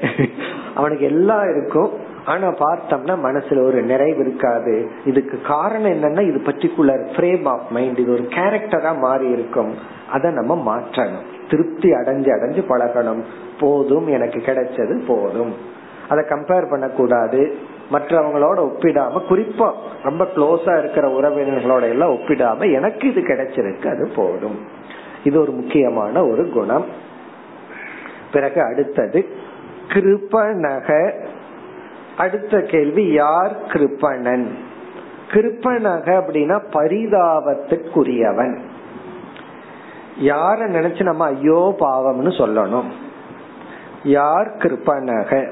அவனுக்கு எல்லாம் இருக்கும். ஆனா பார்த்தோம்னா மனசுல ஒரு நிறைவு இருக்காது. இதுக்கு காரணம் என்னன்னா இது பர்டிகுலர் ஃப்ரேம் ஆஃப் மைண்ட் இது ஒரு கேரக்டரா மாறி இருக்கும். அதை நம்ம மாற்றணும். திருப்தி அடைஞ்சு அடைஞ்சு பழகணும். போதும் எனக்கு கிடைச்சது போதும். அதை கம்பேர் பண்ணக்கூடாது. மற்றவங்களோட ஒப்பிடாம குறிப்பா ரொம்ப க்ளோஸா இருக்கிற உறவினர்களோட எல்லாம் ஒப்பிடாம எனக்கு இது கிடைச்சிருக்கு அது போதும். இது ஒரு முக்கியமான ஒரு குணம். பிறகு அடுத்தது கிருபணக அடுத்த கேள்வி யார் கிருப்பணன்? கிருப்பணக அப்படின்னா பரிதாபத்துக்குரியவன். யார நினைச்சு நம்ம ஐயோ பாவம்னு சொல்லணும். யார் கிருப்பணக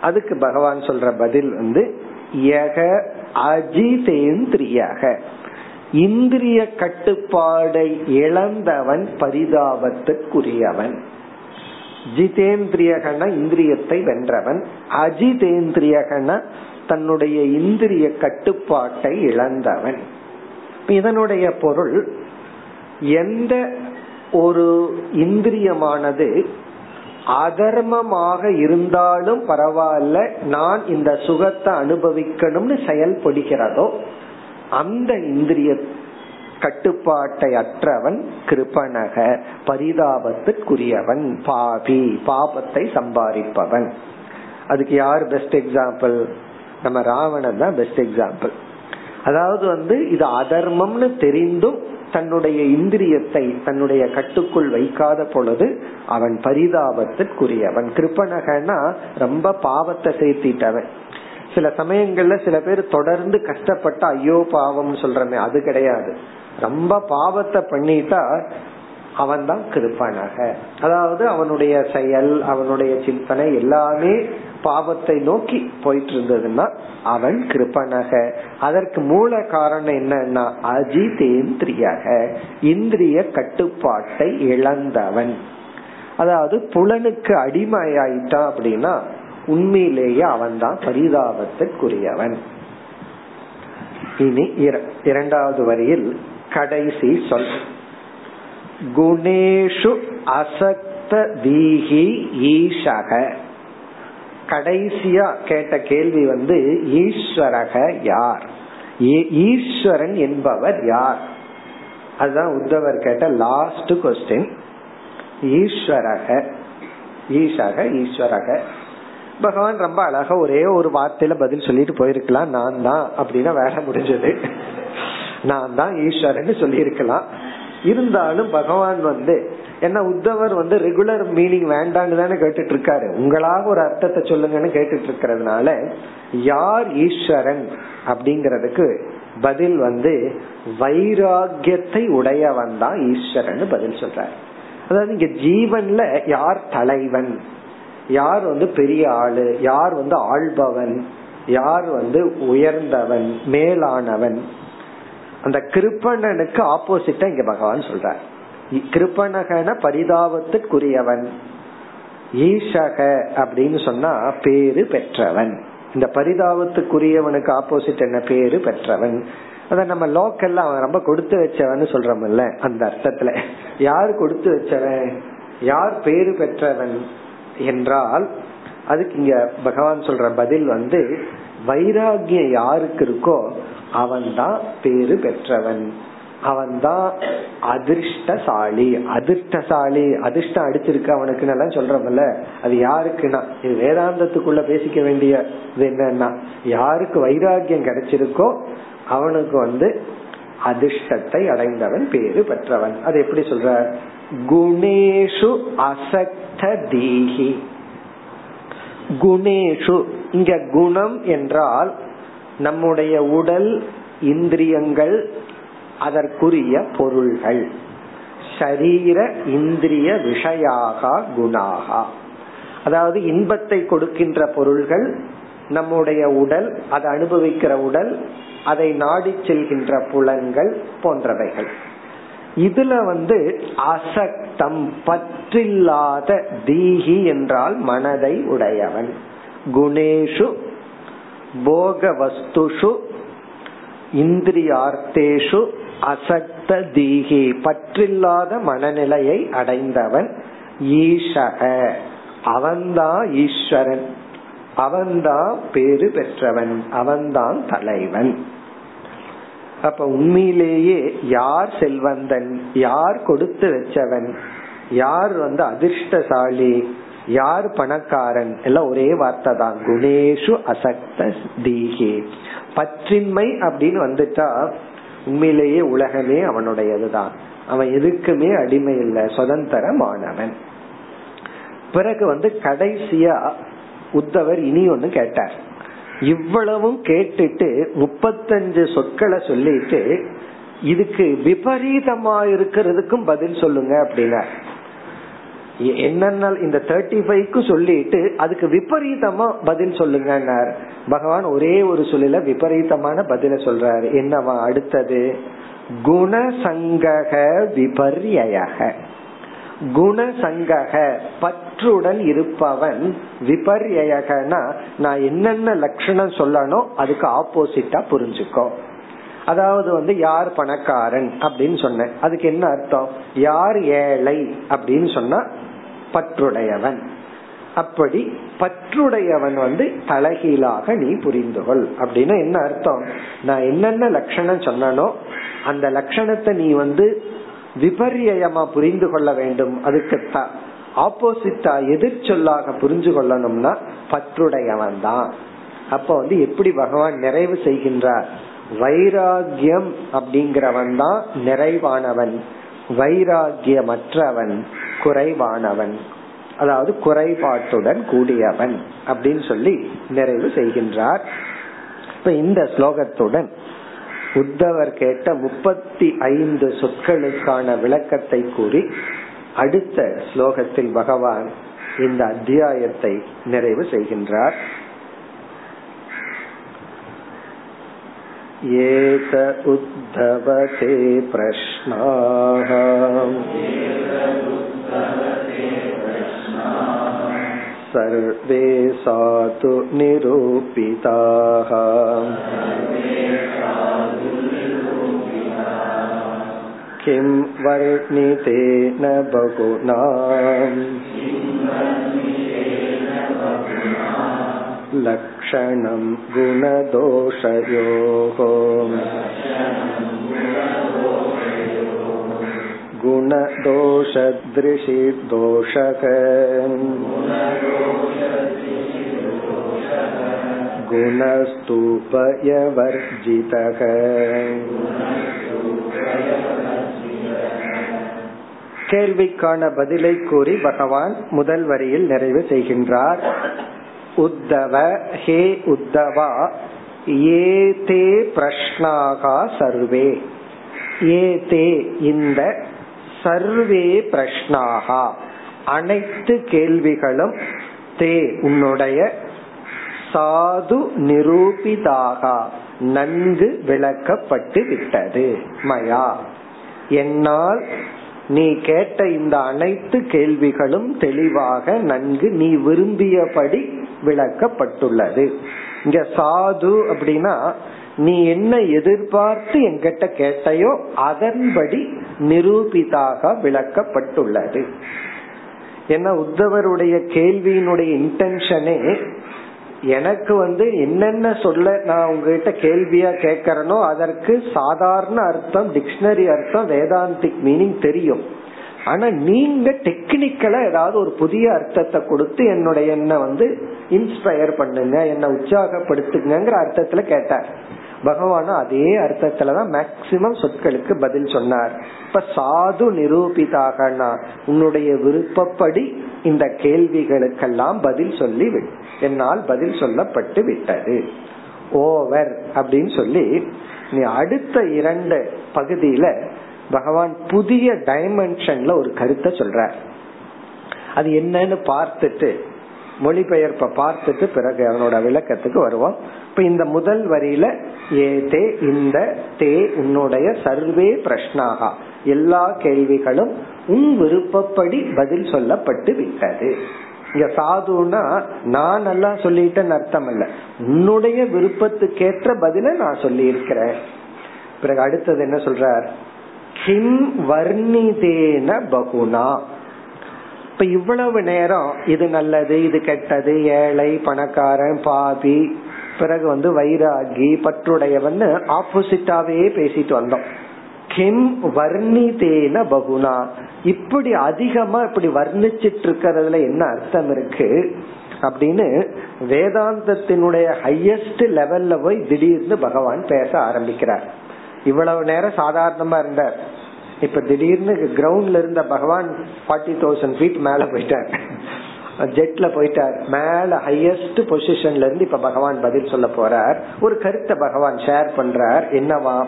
அதுக்கு பகவான் சொல்ற பதில் வந்து யக அஜிதேந்திரியக. இந்திரிய கட்டுப்பாடை இழந்தவன் பரிதாபத்துக்குரியவன். ஜிதேந்திரியகன இந்திரியத்தை வென்றவன். அஜிதேந்திரியகன தன்னுடைய இந்திரிய கட்டுப்பாட்டை இழந்தவன். இதனுடைய பொருள் எந்த ஒரு இந்திரியமானது அதர்மமாக இருந்தாலும் பரவாயில்ல நான் இந்த சுகத்தை அனுபவிக்கணும்னு செயல்படுகிறதோ அந்த இந்திரிய கட்டுப்பாட்டை அற்றவன் கிருபணக பரிதாபத்துக்குரியவன் பாபி பாபத்தை சம்பாதிப்பவன். அதுக்கு யார் பெஸ்ட் எக்ஸாம்பிள் நம்ம ராவணன் தான் பெஸ்ட் எக்ஸாம்பிள் அதாவது வந்து இது அதர்மம்னு தெரிந்தும் தன்னுடைய இந்திரியத்தை தன்னுடைய கட்டுக்குள் வைக்காத பொழுது அவன் பரிதாபத்திற்குரியவன் கிருப்பனகனா ரொம்ப பாவத்தை சேர்த்திட்டவன். சில சமயங்கள்ல சில பேர் தொடர்ந்து கஷ்டப்பட்ட ஐயோ பாவம் சொல்றமே அது கிடையாது. ரொம்ப பாவத்தை பண்ணிட்டா அவன் தான் கிருப்பனாக. அதாவது அவனுடைய செயல் அவனுடைய சிந்தனை எல்லாமே பாவத்தை நோக்கி போயிட்டு இருந்ததுன்னா அவன் கிருப்பனக. அதற்கு மூல காரணம் என்னன்னா அஜிதேந்திரியக இந்திரிய கட்டுப்பாட்டை இழந்தவன். அதாவது புலனுக்கு அடிமையாயிட்டான் அப்படின்னா உண்மையிலேயே அவன் தான் பரிதாபத்திற்குரியவன் இனி இரண்டாவது வரியில் கடைசி சொல். குணேஷு அசக்த தீஹி ஈஷக. கடைசியா கேட்ட கேள்வி வந்து ஈஸ்வரக யார்? ஈஸ்வரன் என்பவர் யார்? அதுதான் உத்தவர் கேட்ட லாஸ்ட் கொஸ்டின் ஈஸ்வரக. ஈஷக ஈஸ்வரக. பகவான் ரொம்ப அழகா ஒரே ஒரு வார்த்தையில பதில் சொல்லிட்டு போயிருக்கலாம். நான் தான் அப்படின்னா வேலை முடிஞ்சது. நான் தான் ஈஸ்வரன் சொல்லி இருக்கலாம் இருந்தாலும் பகவான் வந்து என்ன உத்தவர் வந்து ரெகுலர் மீனிங் வேண்டான்னு தானே கேட்டுட்டு இருக்காரு உங்களாக ஒரு அர்த்தத்தை சொல்லுங்கன்னு கேட்டுட்டு இருக்கிறதுனால யார் ஈஸ்வரன் அப்படிங்கறதுக்கு பதில் வந்து வைராகியத்தை உடையவன் தான் ஈஸ்வரன் பதில் சொல்றாரு. அதாவது இங்க ஜீவன்ல யார் தலைவன்? யார் வந்து பெரிய ஆளு? யார் வந்து ஆள்பவன்? யார் வந்து உயர்ந்தவன்? மேலானவன்? அந்த கிருப்பணனுக்கு ஆப்போசிட்டா இங்க பகவான் சொல்றார். கிருப்பணகன பரிதாபத்துக்குரியவன். ஈஷக அப்படின்னு சொன்னா பேரு பெற்றவன். இந்த பரிதாபத்துக்குரியவனுக்கு ஆப்போசிட் என்ன? பேரு பெற்றவன். அத நம்ம லோக்கல்ல அவன் ரொம்ப கொடுத்து வச்சவன் சொல்றோம்ல அந்த அர்த்தத்துல. யார் கொடுத்து வச்சவன்? யார் பேரு பெற்றவன் என்றால் அதுக்கு இங்க பகவான் சொல்ற பதில் வந்து வைராகியம் யாருக்கு இருக்கோ அவன்தான் பேரு பெற்றவன். அவன்தான் அதிர்ஷ்டசாலி. அதிர்ஷ்டசாலி அதிர்ஷ்டம் அடிச்சிருக்கு அவனுக்கு எல்லாம் சொல்றமல்ல அது யாருக்குன்னா? இது வேதாந்தத்துக்குள்ள பேசிக்க வேண்டிய இது என்னன்னா யாருக்கு வைராகியம் கிடைச்சிருக்கோ அவனுக்கு வந்து அதிர்ஷ்டத்தை அடைந்தவன் பேரு பெற்றவன். அது எப்படி சொல்ற? குணேஷு அசக்த தீஹி. குணேஷு இங்க குணம் என்றால் நம்முடைய உடல் இந்திரியங்கள் அதற்குரிய பொருள்கள். ஷரீர இந்திரிய விஷயாகா குணாகா. அதாவது இன்பத்தை கொடுக்கின்ற பொருள்கள் நம்முடைய உடல் அதை அனுபவிக்கிற உடல் அதை நாடி செல்கின்ற புலன்கள் போன்றவைகள். இதுல வந்து அசக்தம் பற்றில்லாத தீகி என்றால் மனதை உடையவன். குணேஷு போக வஸ்துஷு இந்திரியார்த்தேஷு அசக்த தீகி பற்றில்லாத மனநிலையை அடைந்தவன் ஈஷக. அவன்தான் ஈஸ்வரன். அவன்தான் பேரு பெற்றவன். அவன்தான் தலைவன். அப்ப உண்மையிலேயே யார் செல்வந்தன்? யார் கொடுத்து வச்சவன்? யார் வந்து அதிர்ஷ்டசாலி? யார் பணக்காரன்? எல்லாம் ஒரே வார்த்தை தான் குணேஷு அசக்த தீகே. பற்றின்மை அப்படின்னு வந்துட்டா உண்மையிலேயே உலகமே அவனுடையதுதான். அவன் எதுக்குமே அடிமை இல்லை. சுதந்திரமானவன். பிறகு வந்து கடைசியா உத்தவர் இனி ஒன்னு கேட்டார். இவ்வளவும் கேட்டுட்டு முப்பத்தஞ்சு சொற்களை சொல்லிட்டு இதுக்கு விபரீதமா இருக்கிறதுக்கும் பதில் சொல்லுங்க அப்படின்னா என்னென்ன இந்த தேர்ட்டி ஃபைவ்க்கு சொல்லிட்டு அதுக்கு விபரீதமா பதில் சொல்லுங்க பகவான் ஒரே ஒரு சொல்லில விபரீதமான பதில சொல்றாரு. என்னவா? அடுத்தது குணசங்கக விபர்யக குணசங்கக பற்றுடன் இருப்பவன் விபர்யகனா நான் என்னென்ன லட்சணம் சொல்லணும் அதுக்கு ஆப்போசிட்டா புரிஞ்சுக்கோ. அதாவது வந்து யார் பணக்காரன் அப்படின்னு சொன்னேன். அதுக்கு என்ன அர்த்தம்? யார் ஏழை அப்படின்னு சொன்னா பற்றுடையவன். அப்படி பற்றுடையவன் வந்து தலைகீழாக நீ புரிந்து கொள் அப்படின்னு என்ன அர்த்தம்? நான் என்னென்ன லட்சணம் சொன்னனோ அந்த லட்சணத்தை நீ வந்து விபரியமா புரிந்து கொள்ள வேண்டும். அதுக்கு ஆப்போசிட்டா எதிர்ச்சொல்லாக புரிஞ்சு கொள்ளணும்னா பற்றுடையவன் தான் அப்ப வந்து எப்படி பகவான் நிறைவு செய்கின்றார்? வைராகியம் அப்படிங்கிறவன் தான் நிறைவானவன். வைராகியமற்றவன் குறைவானவன். அதாவது குறைபாட்டுடன் கூடியவன் அப்படின்னு சொல்லி நிறைவு செய்கின்றார். இப்ப இந்த ஸ்லோகத்துடன் உத்தவர் கேட்ட முப்பத்தி ஐந்து சொற்களுக்கான விளக்கத்தை கூறி அடுத்த ஸ்லோகத்தில் பகவான் இந்த அத்தியாயத்தை நிறைவு செய்கின்றார். येत उद्धवते प्रश्नाः सर्वे सातु निरूपिताः किं वर्णितेन बहुनाम् लक्षणं गुणदोषयोः गुणदोषदृशि दोषक गुणस्तु भयवर्जितः கேள்விக்கான பதிலை கூறி பகவான் முதல் வரியில் நிறைவு செய்கின்றார் உத்தவ ஹே உத்தவா ஏதே பிரஷ்னாகா சர்வே. ஏதே இந்த சர்வே பிரஷ்னாகா. அனைத்து கேள்விகளும் தே உன்னுடைய சாது நிரூபிதாக. நன்கு விளக்கப்பட்டு விட்டது மயா. என்னால் நீ கேட்ட இந்த அனைத்து கேள்விகளும் தெளிவாக நன்கு நீ விரும்பியபடி விளக்கப்பட்டுள்ளது. இங்க சாது அப்படின்னா நீ என்ன எதிர்பார்த்து என்கிட்ட கேட்டையோ அதன்படி நிரூபிதாக விளக்கப்பட்டுள்ளது. ஏன்னா உத்தவருடைய கேள்வியினுடைய இன்டென்ஷனே எனக்கு வந்து என்னென்ன சொல்ல நான் உங்ககிட்ட கேள்வியா கேட்கறனோ அதற்கு சாதாரண அர்த்தம் டிக்ஷனரி அர்த்தம் வேதாந்திக் மீனிங் தெரியும். ஆனா நீங்க டெக்னிக்கலா ஏதாவது ஒரு புதிய அர்த்தத்தை கொடுத்து என்னுடைய என்ன வந்து இன்ஸ்பயர் பண்ணுங்க என்ன உற்சாகப்படுத்துங்கிற அர்த்தத்துல கேட்டார். பகவானும் அதே அர்த்தத்துலதான் மேக்சிமம் சொற்களுக்கு பதில் சொன்னார். இப்ப சாது நிரூபிதாகனா உன்னுடைய விருப்பப்படி இந்த கேள்விகளுக்கெல்லாம் பதில் சொல்லி என்னால் பதில் சொல்லப்பட்டு விட்டது. ஓவர் அப்படின்னு சொல்லி நீ அடுத்த இரண்டு பகுதியில பகவான் புதிய டைமென்ஷன்ல ஒரு கருத்தை சொல்றார். அது என்னன்னு பார்த்துட்டு மொழிபெயர்ப்ப பார்த்துட்டு பிறகு அதனோட விளக்கத்துக்கு வருவோம். இப்ப இந்த முதல் வரியில ஏ தே இந்த தே உன்னுடைய சர்வே பிரஷ்னாகா. எல்லா கேள்விகளும் உன் விருப்பப்படி பதில் சொல்லப்பட்டு விட்டது. இங்க சாதுனா நான் நல்லா சொல்லிட்டேன்னு அர்த்தம் இல்ல உன்னுடைய விருப்பத்துக்கேற்ற பதில நான் சொல்லி இருக்கிறேன் பிறகு அடுத்தது என்ன சொல்றார்? கிம் வர்ணிதேன பகுனா. இப்ப இவ்வளவு நேரம் இது நல்லது இது கெட்டது ஏழை பணக்காரன் பாபி பிறகு வந்து வைராகி பற்றுடையவன் ஆப்போசிட்டாவே பேசிட்டு வந்தோம். கிம் வர்ணிதேன பகுனா. இப்படி அதிகமா இப்படி வர்ணிச்சிட்டு இருக்கிறதுல என்ன அர்த்தம் இருக்கு? அப்படின்னு வேதாந்தத்தினுடைய ஹையஸ்ட் லெவல்ல போய் திடீர்னு பகவான் பேச ஆரம்பிக்கிறார். இவ்வளவு நேரம் சாதாரணமா இருந்தார். இப்ப திடீர்னு கிரவுண்ட்ல இருந்த பகவான் ஃபார்ட்டி தௌசண்ட் ஃபீட் மேல போயிட்டார். ஜெட்ல போயிட்டார். மேல ஹையஸ்ட் பொசிஷன்ல இருந்து இப்ப பகவான் பதில் சொல்ல போறார். ஒரு கருத்தை பகவான் ஷேர் பண்றார். என்னவா?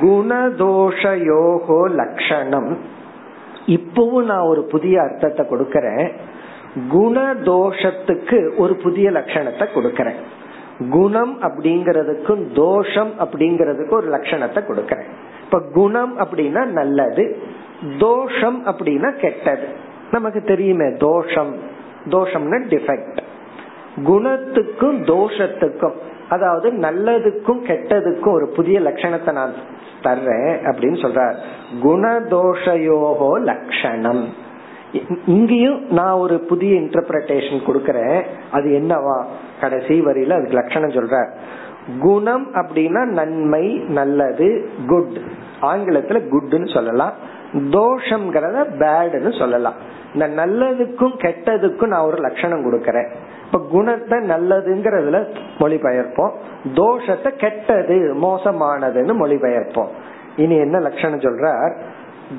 குணதோஷயோகோ லட்சணம் இப்பவும் நான் ஒரு புதிய அர்த்தத்தை கொடுக்கறேன். குணதோஷத்துக்கு ஒரு புதிய லட்சணத்தை கொடுக்கறேன். குணம் அப்படிங்கறதுக்கும் தோஷம் அப்படிங்கறதுக்கு ஒரு லட்சணத்தை கொடுக்கறேன். இப்ப குணம் அப்படின்னா நல்லது தோஷம் அப்படின்னா கெட்டது. நமக்கு தெரியுமே தோஷம் தோஷம்னா டிஃபெக்ட் குணத்துக்கும் தோஷத்துக்கும் அதாவது நல்லதுக்கும் கெட்டதுக்கும் ஒரு புதிய லட்சணத்தை நான் தர்றேன் அப்படின்னு சொல்றார். குணதோஷயோகோ லட்சணம் இங்கேயும் நான் ஒரு புதிய இன்டர்பிரேஷன் கொடுக்கறேன். அது என்னவா? கடைசி வரியில அதுக்கு லட்சணம் சொல்ற. குணம் அப்படின்னா நன்மை நல்லது குட் ஆங்கிலத்துல குட்னு சொல்லலாம். தோஷம்ங்கிறத பேடுன்னு சொல்லலாம். இந்த நல்லதுக்கும் கெட்டதுக்கும் நான் ஒரு லட்சணம் கொடுக்கறேன். இப்ப குணத்தை நல்லதுங்கிறதுல மொழிபெயர்ப்போம். தோஷத்தை கெட்டது மோசமானதுன்னு மொழிபெயர்ப்போம். இனி என்ன லட்சணம் சொல்ற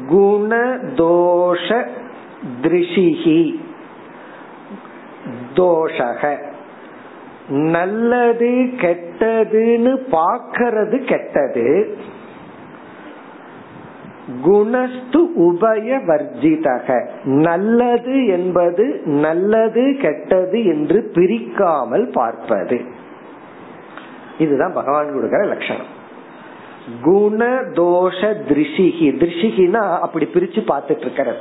குண தோஷ திருஷிகி தோஷக. நல்லது கெட்டதுன்னு பாக்கிறது கெட்டது. குணஸ்து உபய வர்ஜிதக. நல்லது என்பது நல்லது கெட்டது என்று பிரிக்காமல் பார்ப்பது. இதுதான் பகவான் கொடுக்கிற லட்சணம். குண தோஷ திருஷிகி. திருஷிகினா அப்படி பிரிச்சு பார்த்துட்டு இருக்கிறது.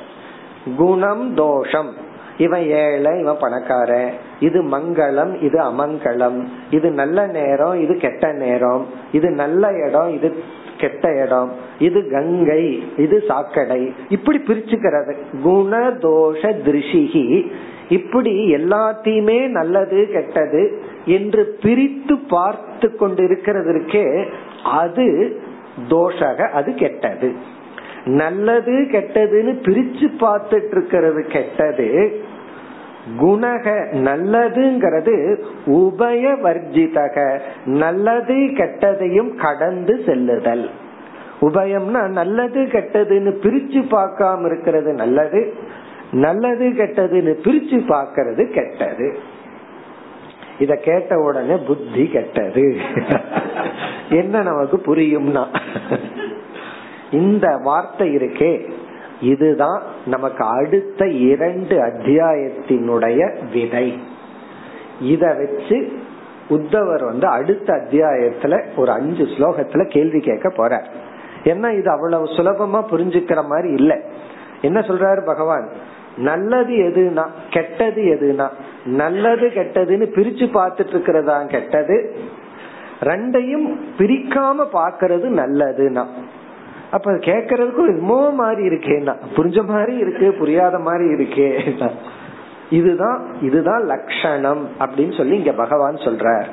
குணம் தோஷம். இவன் ஏழை இவன் பணக்காரன். இது மங்களம் இது அமங்கலம். இது நல்ல நேரம் இது கெட்ட நேரம். இது நல்ல இடம் இது கெட்ட இடம். இது கங்கை இது சாக்கடை. இப்படி பிரிச்சுக்கிறது. குண தோஷ திருஷிகி. இப்படி எல்லாத்தையுமே நல்லது கெட்டது என்று பிரித்து பார்த்து கொண்டிருக்கிறதற்கே அது தோஷக அது கெட்டது. நல்லது கெட்டதுன்னு பிரிச்சு பார்த்துட்டு இருக்கிறது கெட்டது குணக நல்லதுங்கிறது உபய வர்ஜிதக நல்லது கெட்டதையும் கடந்து செல்லுதல். உபயம்னா நல்லது கெட்டதுன்னு பிரிச்சு பார்க்காம இருக்கிறது நல்லது நல்லது கெட்டதுன்னு பிரிச்சு பார்க்கறது கெட்டது. இத கேட்ட உடனே புத்தி கெட்டது. என்ன நமக்கு புரியும்னா? இந்த வார்த்தை இருக்கே. இதுதான் நமக்கு அடுத்த இரண்டு அத்தியாயத்தினுடைய விதை இத வச்சு உத்தவர் வந்து அடுத்த அத்தியாயத்துல ஒரு அஞ்சு ஸ்லோகத்துல கேள்வி கேட்க போறார். ஏன்னா இது அவ்வளவு சுலபமா புரிஞ்சுக்கிற மாதிரி இல்ல. என்ன சொல்றாரு பகவான்? நல்லது எதுனா கெட்டது எதுனா நல்லது கெட்டதுன்னு பிரிச்சு பார்த்துட்டு இருக்கிறதா கெட்டது? ரெண்டையும் பிரிக்காம பாக்கிறது நல்லதுன்னா. அப்ப கேக்குறதுக்கும் என்னமோ மாதிரி இருக்கேன்னா. புரிஞ்ச மாதிரி இருக்கு புரியாத மாதிரி இருக்கே. இதுதான் இதுதான் லட்சணம் அப்படின்னு சொல்லி இங்க பகவான் சொல்றார்.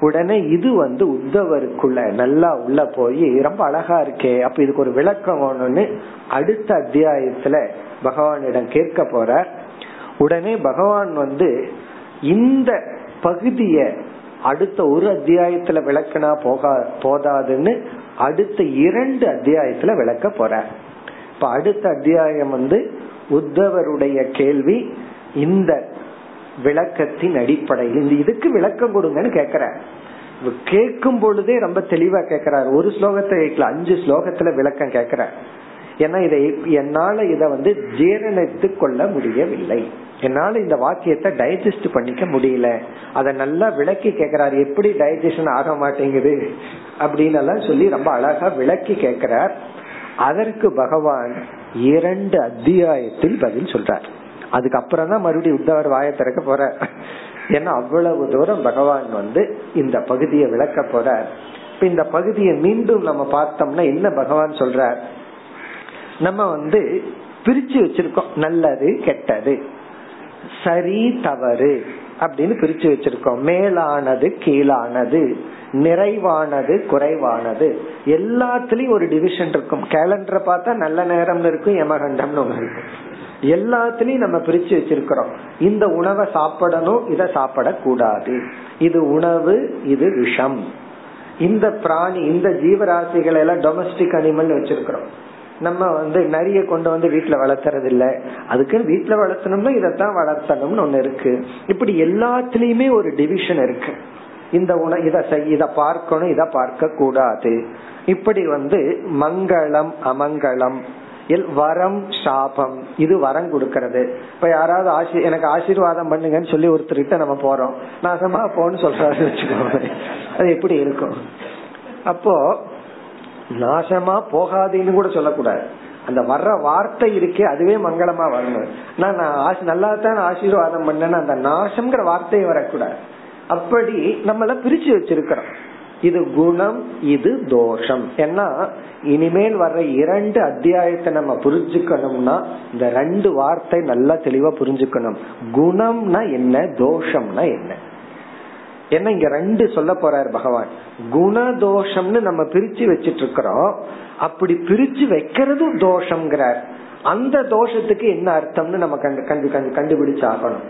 உடனே இது வந்து உத்தவருக்குள்ள நல்லா உள்ள போய் ரொம்ப அழகா இருக்கே. அப்ப இதுக்கு ஒரு விளக்கம் வேணும்னு அடுத்த அத்தியாயத்துல பகவானிடம் கேட்க போற உடனே பகவான் வந்து இந்த பகுதிய அடுத்த ஒரு அத்தியாயத்துல விளக்குனா போகா போதாதுன்னு அடுத்த இரண்டு அத்தியாயத்துல விளக்க போற இப்ப அடுத்த அத்தியாயம் வந்து உத்தவருடைய கேள்வி இந்த விளக்கத்தின் அடிப்படையில். இந்த இதுக்கு விளக்கம் கொடுங்கன்னு கேக்குற கேட்கும் பொழுதே ரொம்ப தெளிவா கேக்குறாரு. ஒரு ஸ்லோகத்தை கேட்கல அஞ்சு ஸ்லோகத்துல விளக்கம் கேக்குற ஏன்னா இதை என்னால இதை வந்து ஜீரணித்து கொள்ள முடியவில்லை. என்னால இந்த வாக்கியத்தை டைஜஸ்ட் பண்ணிக்க முடியல. அதை நல்லா விளக்கி கேட்கிறார் எப்படி டைஜஷன் ஆக மாட்டேங்குது? அப்படின்னு எல்லாம் சொல்லி ரொம்ப அழகா விளக்கி கேட்கிறார். அதற்கு பகவான் இரண்டு அத்தியாயத்தில் பதில் சொல்றார். அதுக்கப்புறம் தான் மறுபடியும் உத்தவர் வாய திறக்க போற ஏன்னா அவ்வளவு தூரம் பகவான் வந்து இந்த பகுதியை விளக்க போற இப்ப இந்த பகுதியை மீண்டும் நம்ம பார்த்தோம்னா என்ன பகவான் சொல்றார்? நம்ம வந்து பிரிச்சு வச்சிருக்கோம். நல்லது கெட்டது. சரி தவறு அப்படின்னு பிரிச்சு வச்சிருக்கோம். மேலானது கீழானது. நிறைவானது குறைவானது. எல்லாத்துலயும் ஒரு டிவிஷன் இருக்கும். கேலண்டரை பார்த்தா நல்ல நேரம்னு இருக்கும் யமகண்டம்னு ஒண்ணு இருக்கும். எல்லாத்துலயும் நம்ம பிரிச்சு வச்சிருக்கிறோம். இந்த உணவை சாப்பிடணும் இதை சாப்பிடக்கூடாது. இது உணவு இது விஷம். இந்த பிராணி இந்த ஜீவராசிகளை எல்லாம் டொமஸ்டிக் அனிமல் வச்சிருக்கிறோம். நம்ம வந்து நிறைய கொண்டு வந்து வீட்டுல வளர்த்துறது இல்ல அதுக்கு வீட்டுல வளர்த்தணும்னா இதைத்தான் வளர்த்தணும்னு ஒண்ணு இருக்கு. இப்படி எல்லாத்துலயுமே ஒரு டிவிஷன் இருக்கு. இந்த உண இத இத பார்க்கணும் இத பார்க்க கூடாது. இப்படி வந்து மங்களம் அமங்கலம் வரம் சாபம் இது வரம் கொடுக்கறது. இப்ப யாராவது ஆசி எனக்கு ஆசீர்வாதம் பண்ணுங்கன்னு சொல்லி ஒருத்தர்கிட்ட நம்ம போறோம். நாசமா போன்னு சொல்றாரு வச்சுக்கோங்க அது எப்படி இருக்கும்? அப்போ நாசமா போகாதேன்னு கூட சொல்லக்கூடாது. அந்த வர்ற வார்த்தை இருக்கே அதுவே மங்களமா வரணும். நான் நல்லா தான் ஆசீர்வாதம் பண்ணேன்னு அந்த நாசம்ங்கிற வார்த்தையை வரக்கூடாது. அப்படி நம்மள பிரிச்சு வச்சிருக்கிறோம். இது குணம் இது தோஷம். ஏன்னா இனிமேல் வர்ற இரண்டு அத்தியாயத்தை நம்ம புரிஞ்சுக்கணும்னா இந்த ரெண்டு வார்த்தை நல்லா தெளிவா புரிஞ்சுக்கணும். குணம்னா என்ன தோஷம்னா என்ன? ஏன்னா இங்க ரெண்டு சொல்ல போறார் பகவான். குணதோஷம்னு நம்ம பிரிச்சு வச்சிட்டு இருக்கிறோம் அப்படி பிரிச்சு வைக்கிறதும் தோஷம்ங்கிறார். அந்த தோஷத்துக்கு என்ன அர்த்தம்னு நம்ம கண்டு கண்டு கண்டு கண்டுபிடிச்சாகணும்.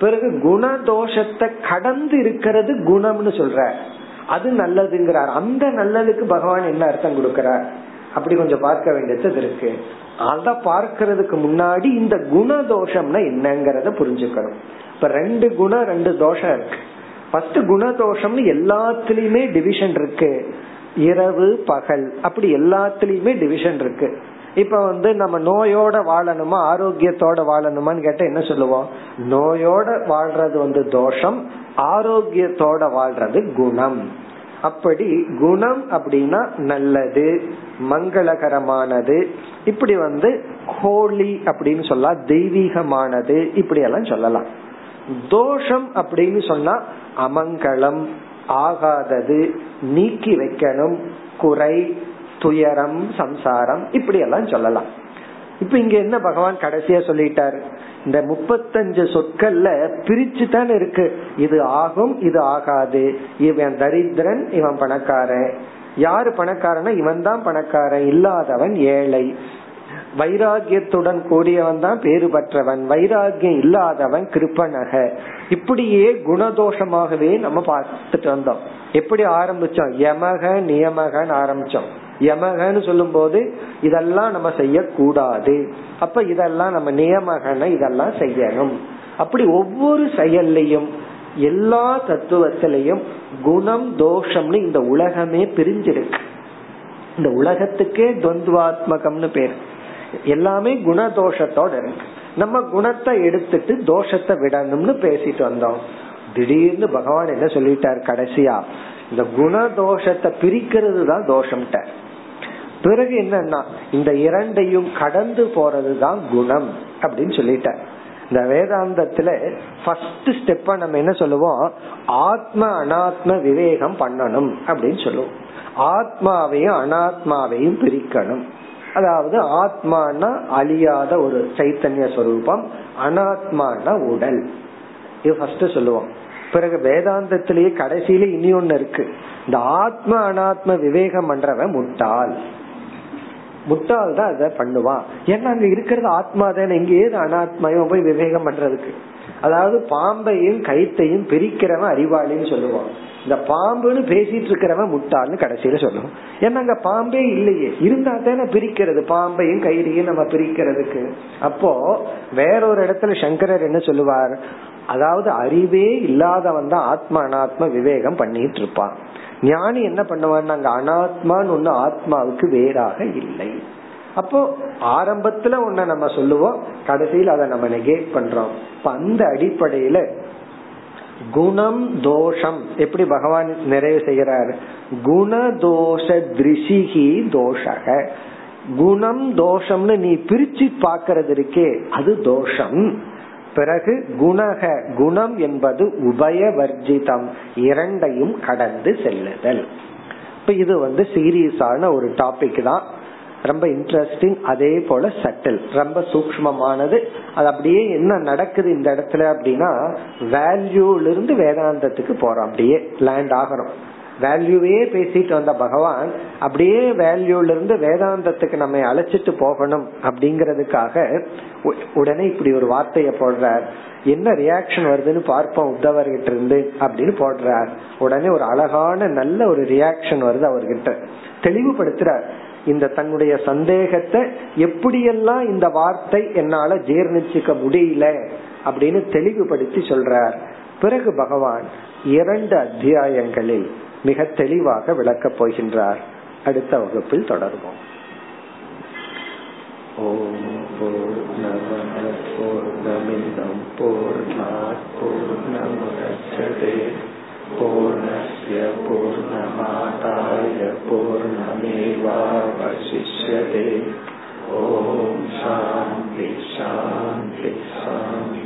பிறகு குணதோஷத்தை கடந்து இருக்கிறது குணம்னு சொல்ற அது நல்லதுங்கிறார். அந்த நல்லதுக்கு பகவான் என்ன அர்த்தம் கொடுக்கிறார்? அப்படி கொஞ்சம் பார்க்க வேண்டியது இருக்கு. அத பார்க்கறதுக்கு முன்னாடி இந்த குணதோஷம்னா என்னங்கறத புரிஞ்சுக்கணும். இப்ப ரெண்டு குணம் ரெண்டு தோஷம் இருக்கு. ஃபர்ஸ்ட் குணதோஷம்னு எல்லாத்துலயுமே டிவிஷன் இருக்கு. இரவு பகல். அப்படி எல்லாத்துலயுமே டிவிஷன் இருக்கு. இப்ப வந்து நம்ம நோயோட வாழணுமா ஆரோக்கியத்தோட வாழணுமான்னு கேட்ட என்ன சொல்லுவோம்? நோயோட வாழ்றது வந்து தோஷம் ஆரோக்கியத்தோட வாழ்றது குணம். அப்படி குணம் அப்படின்னா நல்லது மங்களகரமானது இப்படி வந்து ஹோலி அப்படின்னு சொல்லலாம் தெய்வீகமானது இப்படி எல்லாம் சொல்லலாம். தோஷம் அப்படின்னு சொன்னா அமங்கலம் ஆகாதது நீக்கி வைக்கணும். குறை துயரம் சம்சாரம் இப்படி எல்லாம் சொல்லலாம். இப்ப இங்க என்ன பகவான் கடைசியா சொல்லிட்டாரு? இந்த முப்பத்தஞ்சு சொற்கள்ல பிரிச்சு தான் இருக்கு. இது ஆகும் இது ஆகாது. இவன் தரித்திரன் இவன் பணக்காரன். யாரு பணக்காரனா இவன் தான் பணக்காரன். இல்லாதவன் ஏழை. வைராகியத்துடன் கூடியவன் தான் பேரு பெற்றவன். வைராகியம் இல்லாதவன் கிருப்பனக. இப்படியே குணதோஷமாகவே நம்ம பார்த்துட்டு வந்தோம். எப்படி ஆரம்பிச்சோம்? யமக நியமகன்னு ஆரம்பிச்சோம். யமகன்னு சொல்லும் போது இதெல்லாம் நம்ம செய்யக்கூடாது. அப்ப இதெல்லாம் நம்ம நியமகன இதெல்லாம் செய்யணும். அப்படி ஒவ்வொரு செயல்லையும் எல்லா தத்துவத்திலையும் குணம் தோஷம்னு இந்த உலகமே பிரிஞ்சிருக்கு. இந்த உலகத்துக்கே துவந்துவாத்மகம்னு பேர். எல்லாமே குணதோஷத்தோட இருக்கு. நம்ம குணத்தை எடுத்துட்டு தோஷத்தை விடணும்னு பேசிட்டு வந்தோம். திடீர்னு பகவான் என்ன சொல்லிட்டார் கடைசியா? இந்த குணதோஷத்தை பிரிக்கிறது தான் தோஷம்ட்ட. பிறகு என்னன்னா இந்த இரண்டையும் கடந்து போறதுதான் குணம் அப்படின்னு சொல்லிட்டார். இந்த வேதாந்தத்துல ஃபர்ஸ்ட் ஸ்டெப்ப நம்ம என்ன சொல்லுவோம்? ஆத்ம அனாத்ம விவேகம் பண்ணணும் அப்படின்னு சொல்லுவோம். ஆத்மாவையும் அனாத்மாவையும் பிரிக்கணும். அதாவது ஆத்மானா அழியாத ஒரு சைத்தன்ய சொரூபம் அனாத்மான உடல். இது ஃபர்ஸ்ட் சொல்லுவோம். பிறகு வேதாந்தத்திலேயே கடைசியில இனி ஒன்னு இருக்கு. இந்த ஆத்ம அனாத்ம விவேகம் பண்றவன் முட்டாள். முட்டாள் தான் அதை பண்ணுவான். ஏன்னா அங்க இருக்கிறது ஆத்மா தானே இங்க ஏது அனாத்மாயும் போய் விவேகம் பண்றதுக்கு. அதாவது பாம்பையும் கைத்தையும் பிரிக்கிறவன் அறிவாளின்னு சொல்லுவான் இந்த பாம்புன்னு பேசிட்டு இருக்கிறவன் முட்டாள்னு கடைசியில சொல்லுவோம். ஏன்னா அங்க பாம்பே இல்லையே. இருந்தா தானே பிரிக்கிறது பாம்பையும் கயிறையும் நம்ம பிரிக்கிறதுக்கு. அப்போ வேறொரு இடத்துல சங்கரர் என்ன சொல்லுவார்? அதாவது அறிவே இல்லாதவன் தான் ஆத்மா அனாத்ம விவேகம் பண்ணிட்டு இருப்பான். ஞானி என்ன பண்ணுவான் அங்க அனாத்மான்னு ஒண்ணு ஆத்மாவுக்கு வேறாக இல்லை. அப்போ ஆரம்பத்துல ஒன்ன நம்ம சொல்லுவோம் கடைசியில் அதை நம்ம நெகேட் பண்றோம். இப்ப அந்த அடிப்படையில குணம் தோஷம் எப்படி பகவான் நிறைவு செய்கிறார்? குணதோஷ திருஷிகி தோஷக. குணம் தோஷம்னு நீ பிரிச்சு பாக்கிறது இருக்கே அது தோஷம். பிறகு குணக குணம் என்பது உபய வர்ஜிதம் இரண்டையும் கடந்து செல்லுதல். இப்ப இது வந்து சீரியஸான ஒரு டாபிக் தான். ரொம்ப இன்ட்ரெஸ்டிங் அதே போல சட்டில் ரொம்ப சூக்மமானது அது அப்படியே என்ன நடக்குது இந்த இடத்துல அப்படின்னா வேல்யூல இருந்து வேதாந்தத்துக்கு போறோம் அப்படியே லேண்ட் ஆகிறோம் வேல்யூவே பேசிட்டு வந்த பகவான் அப்படியே வேல்யூல இருந்து வேதாந்தத்துக்கு நம்ம அழைச்சிட்டு போகணும் அப்படிங்கறதுக்காக உடனே இப்படி ஒரு வார்த்தைய போடுறார். என்ன ரியாக்ஷன் வருதுன்னு பார்ப்போம் உத்தவர்கிட்ட இருந்து அப்படின்னு போடுறார். உடனே ஒரு அழகான நல்ல ஒரு ரியாக்ஷன் வருது அவர்கிட்ட. தெளிவுபடுத்துறார். இந்த தன்னுடைய சந்தேகத்தை எப்படியெல்லாம் இந்த வார்த்தை என்னால ஜீர்ணிச்சுக்க முடியல அப்படின்னு தெளிவுபடுத்தி சொல்றார். பிறகு பகவான் இரண்டு அத்தியாயங்களில் மிக தெளிவாக விளக்கப் போகின்றார். அடுத்த வகுப்பில் தொடர்வோம். ஓம் பூர்ணமத பூர்ணமிதம் பூர்ணாத் பூர்ணமுதச்சதே. பூர்ணஸ்ய பூர்ணமாதாய பூர்ண जीवावशिष्यते ॐ शान्ति शान्ति शान्ति